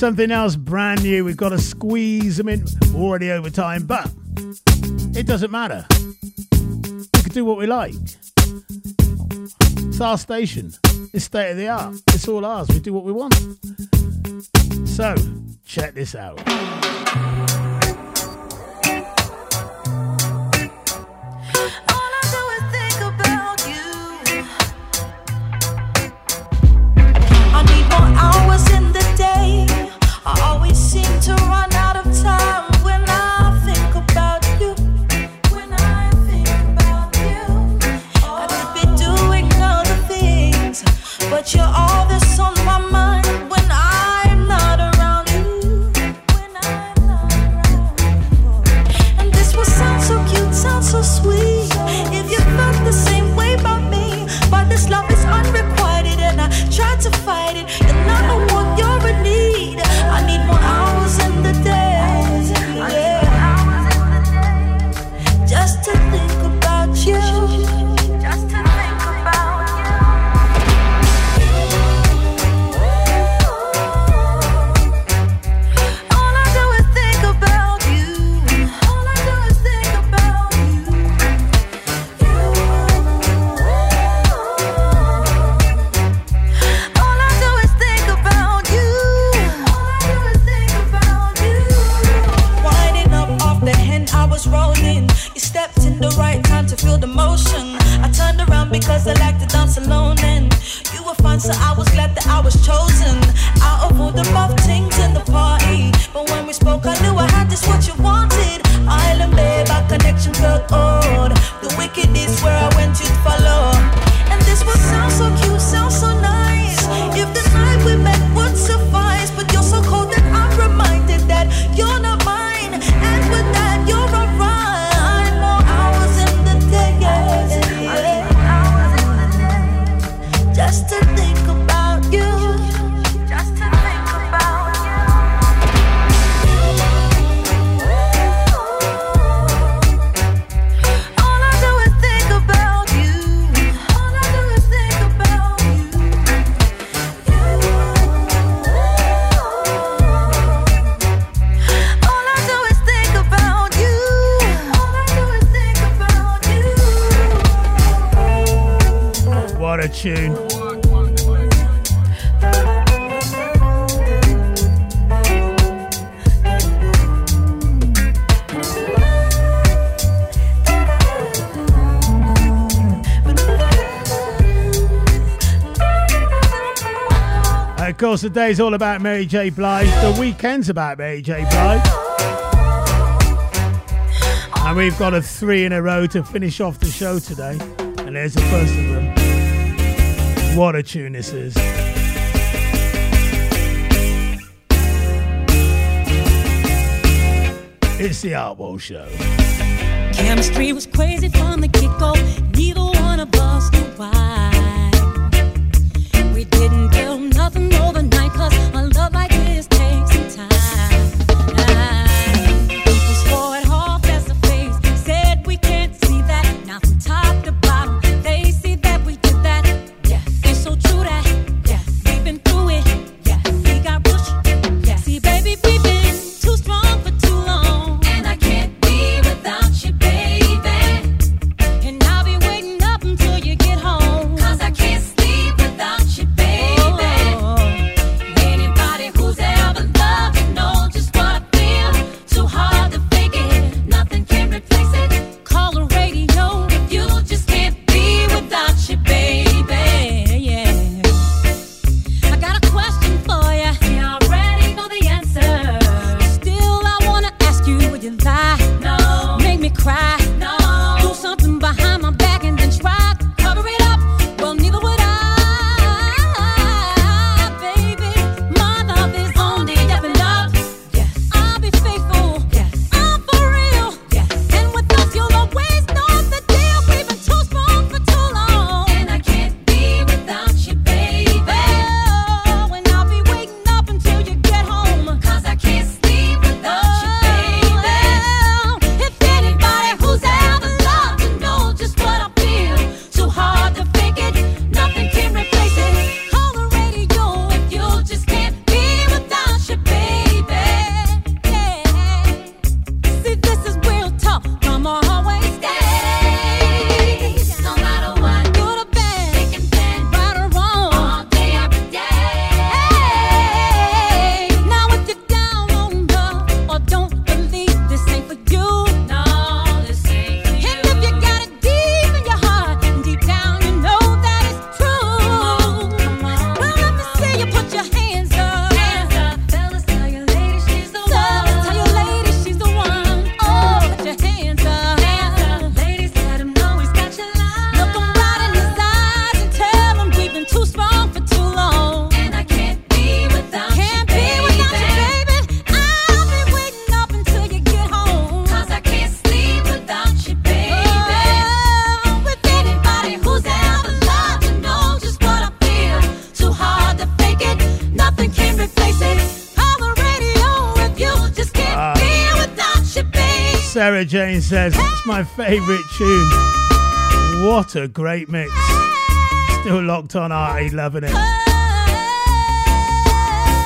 something else brand new. We've got to squeeze them in already over time, but it doesn't matter. We can do what we like. It's our station. It's state of the art. It's all ours. We do what we want. So, check this out. course, the day's all about Mary J. Blige. The weekend's about Mary J. Blige. And we've got a three in a row to finish off the show today. And there's the first of them. What a tune this is. It's the Artwell Show. Chemistry was crazy from the kick-off. Sarah Jane says, it's my favourite tune. What a great mix. Still locked on Artie, loving it.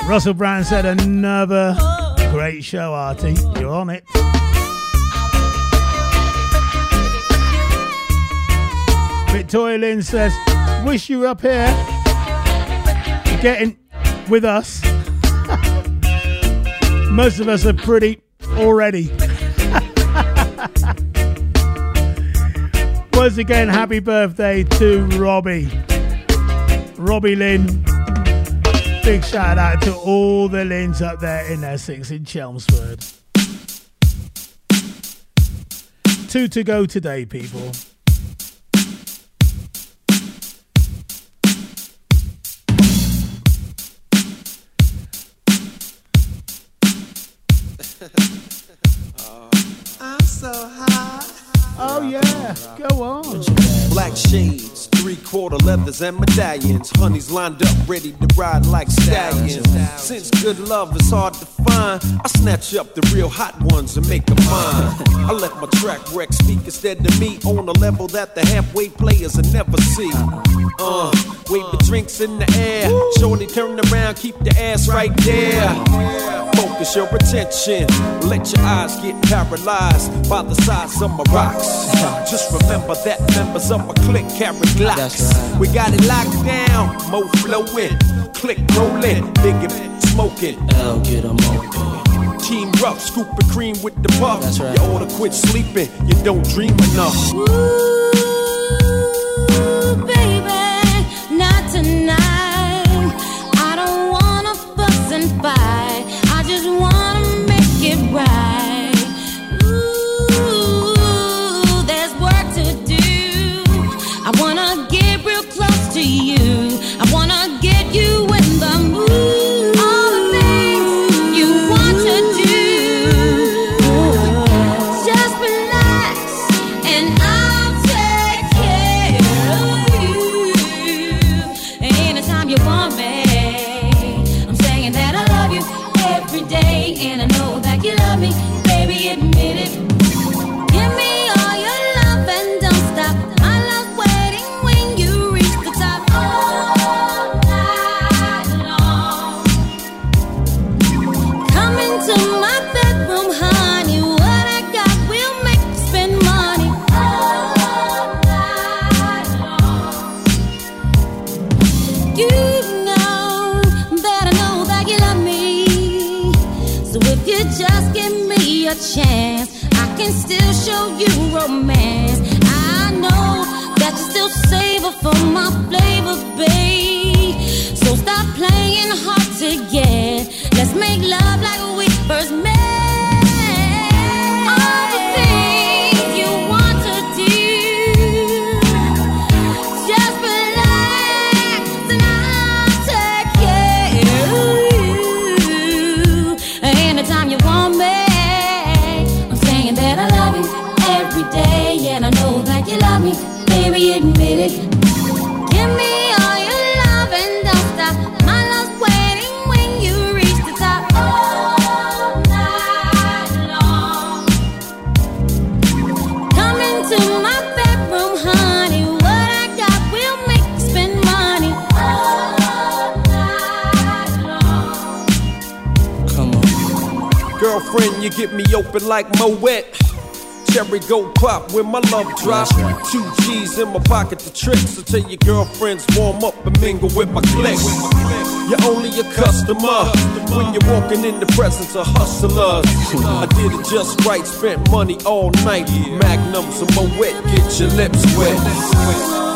Russell Brand said, another great show, Artie. You're on it. Victoria Lynn says, wish you were up here getting with us. Most of us are pretty already. Once again, happy birthday to Robbie. Robbie Lynn. Big shout out to all the Lynns up there in Essex in Chelmsford. Two to go today, people. Yeah, go on. Black shades, three quarter leathers and medallions. Honeys lined up, ready to ride like stallions. Since good love is hard to find, I snatch up the real hot ones and make them mine. I let my track wreck speak instead to me on a level that the halfway players will never see. Uh, wave the drinks in the air. Shorty turn around, keep the ass right there. Focus your attention. Let your eyes get paralyzed by the size of my rocks. Just remember that members of my clique carry glocks. We got it locked down. Mase flowing, click rolling, big and smoking. L get 'em open. Team rough, scooping cream with the puff. You ought to quit sleeping. You don't dream enough. Ooh, baby, not tonight. I don't wanna fuss and fight. Romance. I know that you still savor for my flavor, babe. So stop playing hard to get. Let's make love like we first met. On. Girlfriend, you get me open like Moet. Cherry go pop when my love drop. Two G's in my pocket to trick. So tell your girlfriends warm up and mingle with my clique. You're only a customer when you're walking in the presence of hustlers. I did it just right, spent money all night. Magnums and Moet, get your lips wet.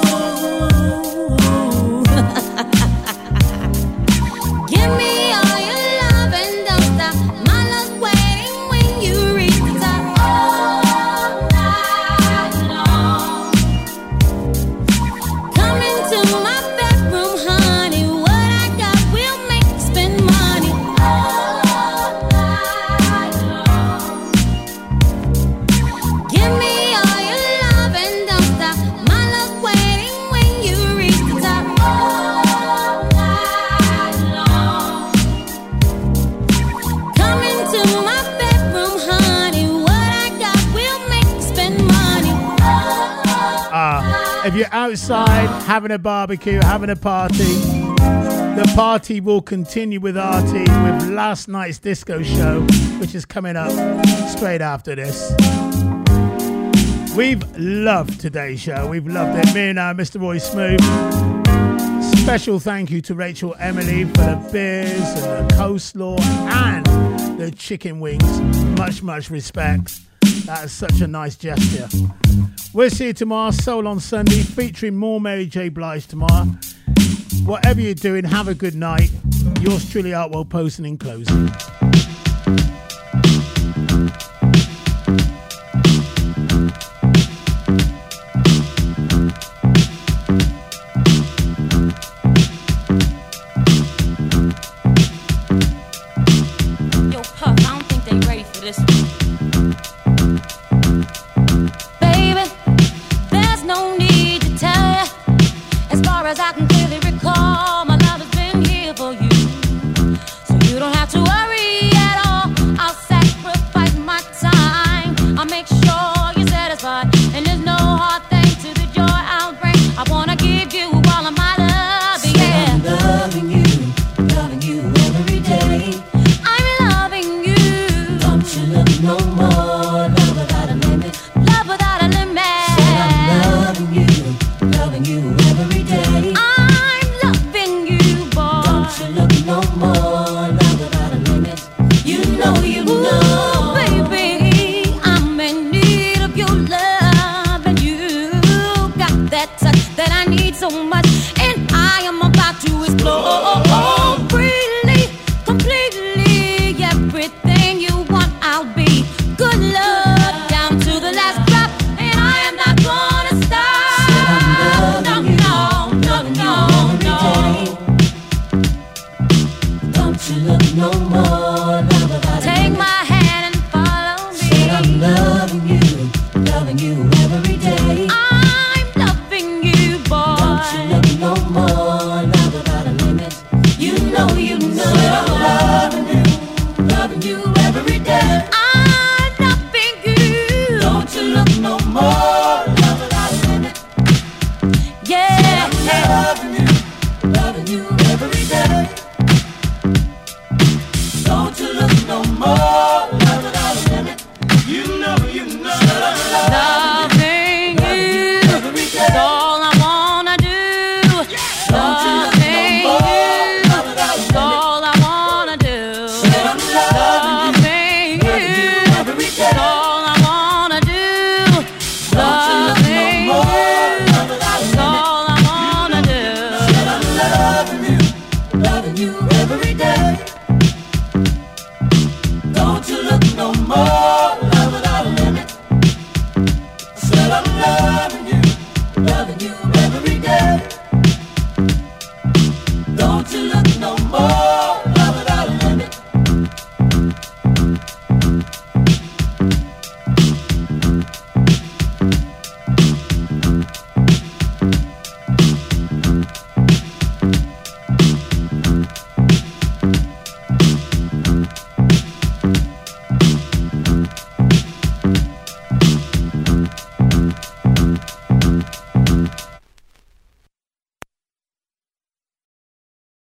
Having a barbecue, having a party, the party will continue with RT with last night's disco show, which is coming up straight after this. We've loved today's show. We've loved it. Me and uh, Mr. Roy Smooth. Special thank you to Rachel Emily for the beers and the coleslaw and the chicken wings. Much, much respect. That is such a nice gesture. We'll see you tomorrow, Soul on Sunday, featuring more Mary J. Blige tomorrow. Whatever you're doing, have a good night. Yours truly, Artwell Posting in closing.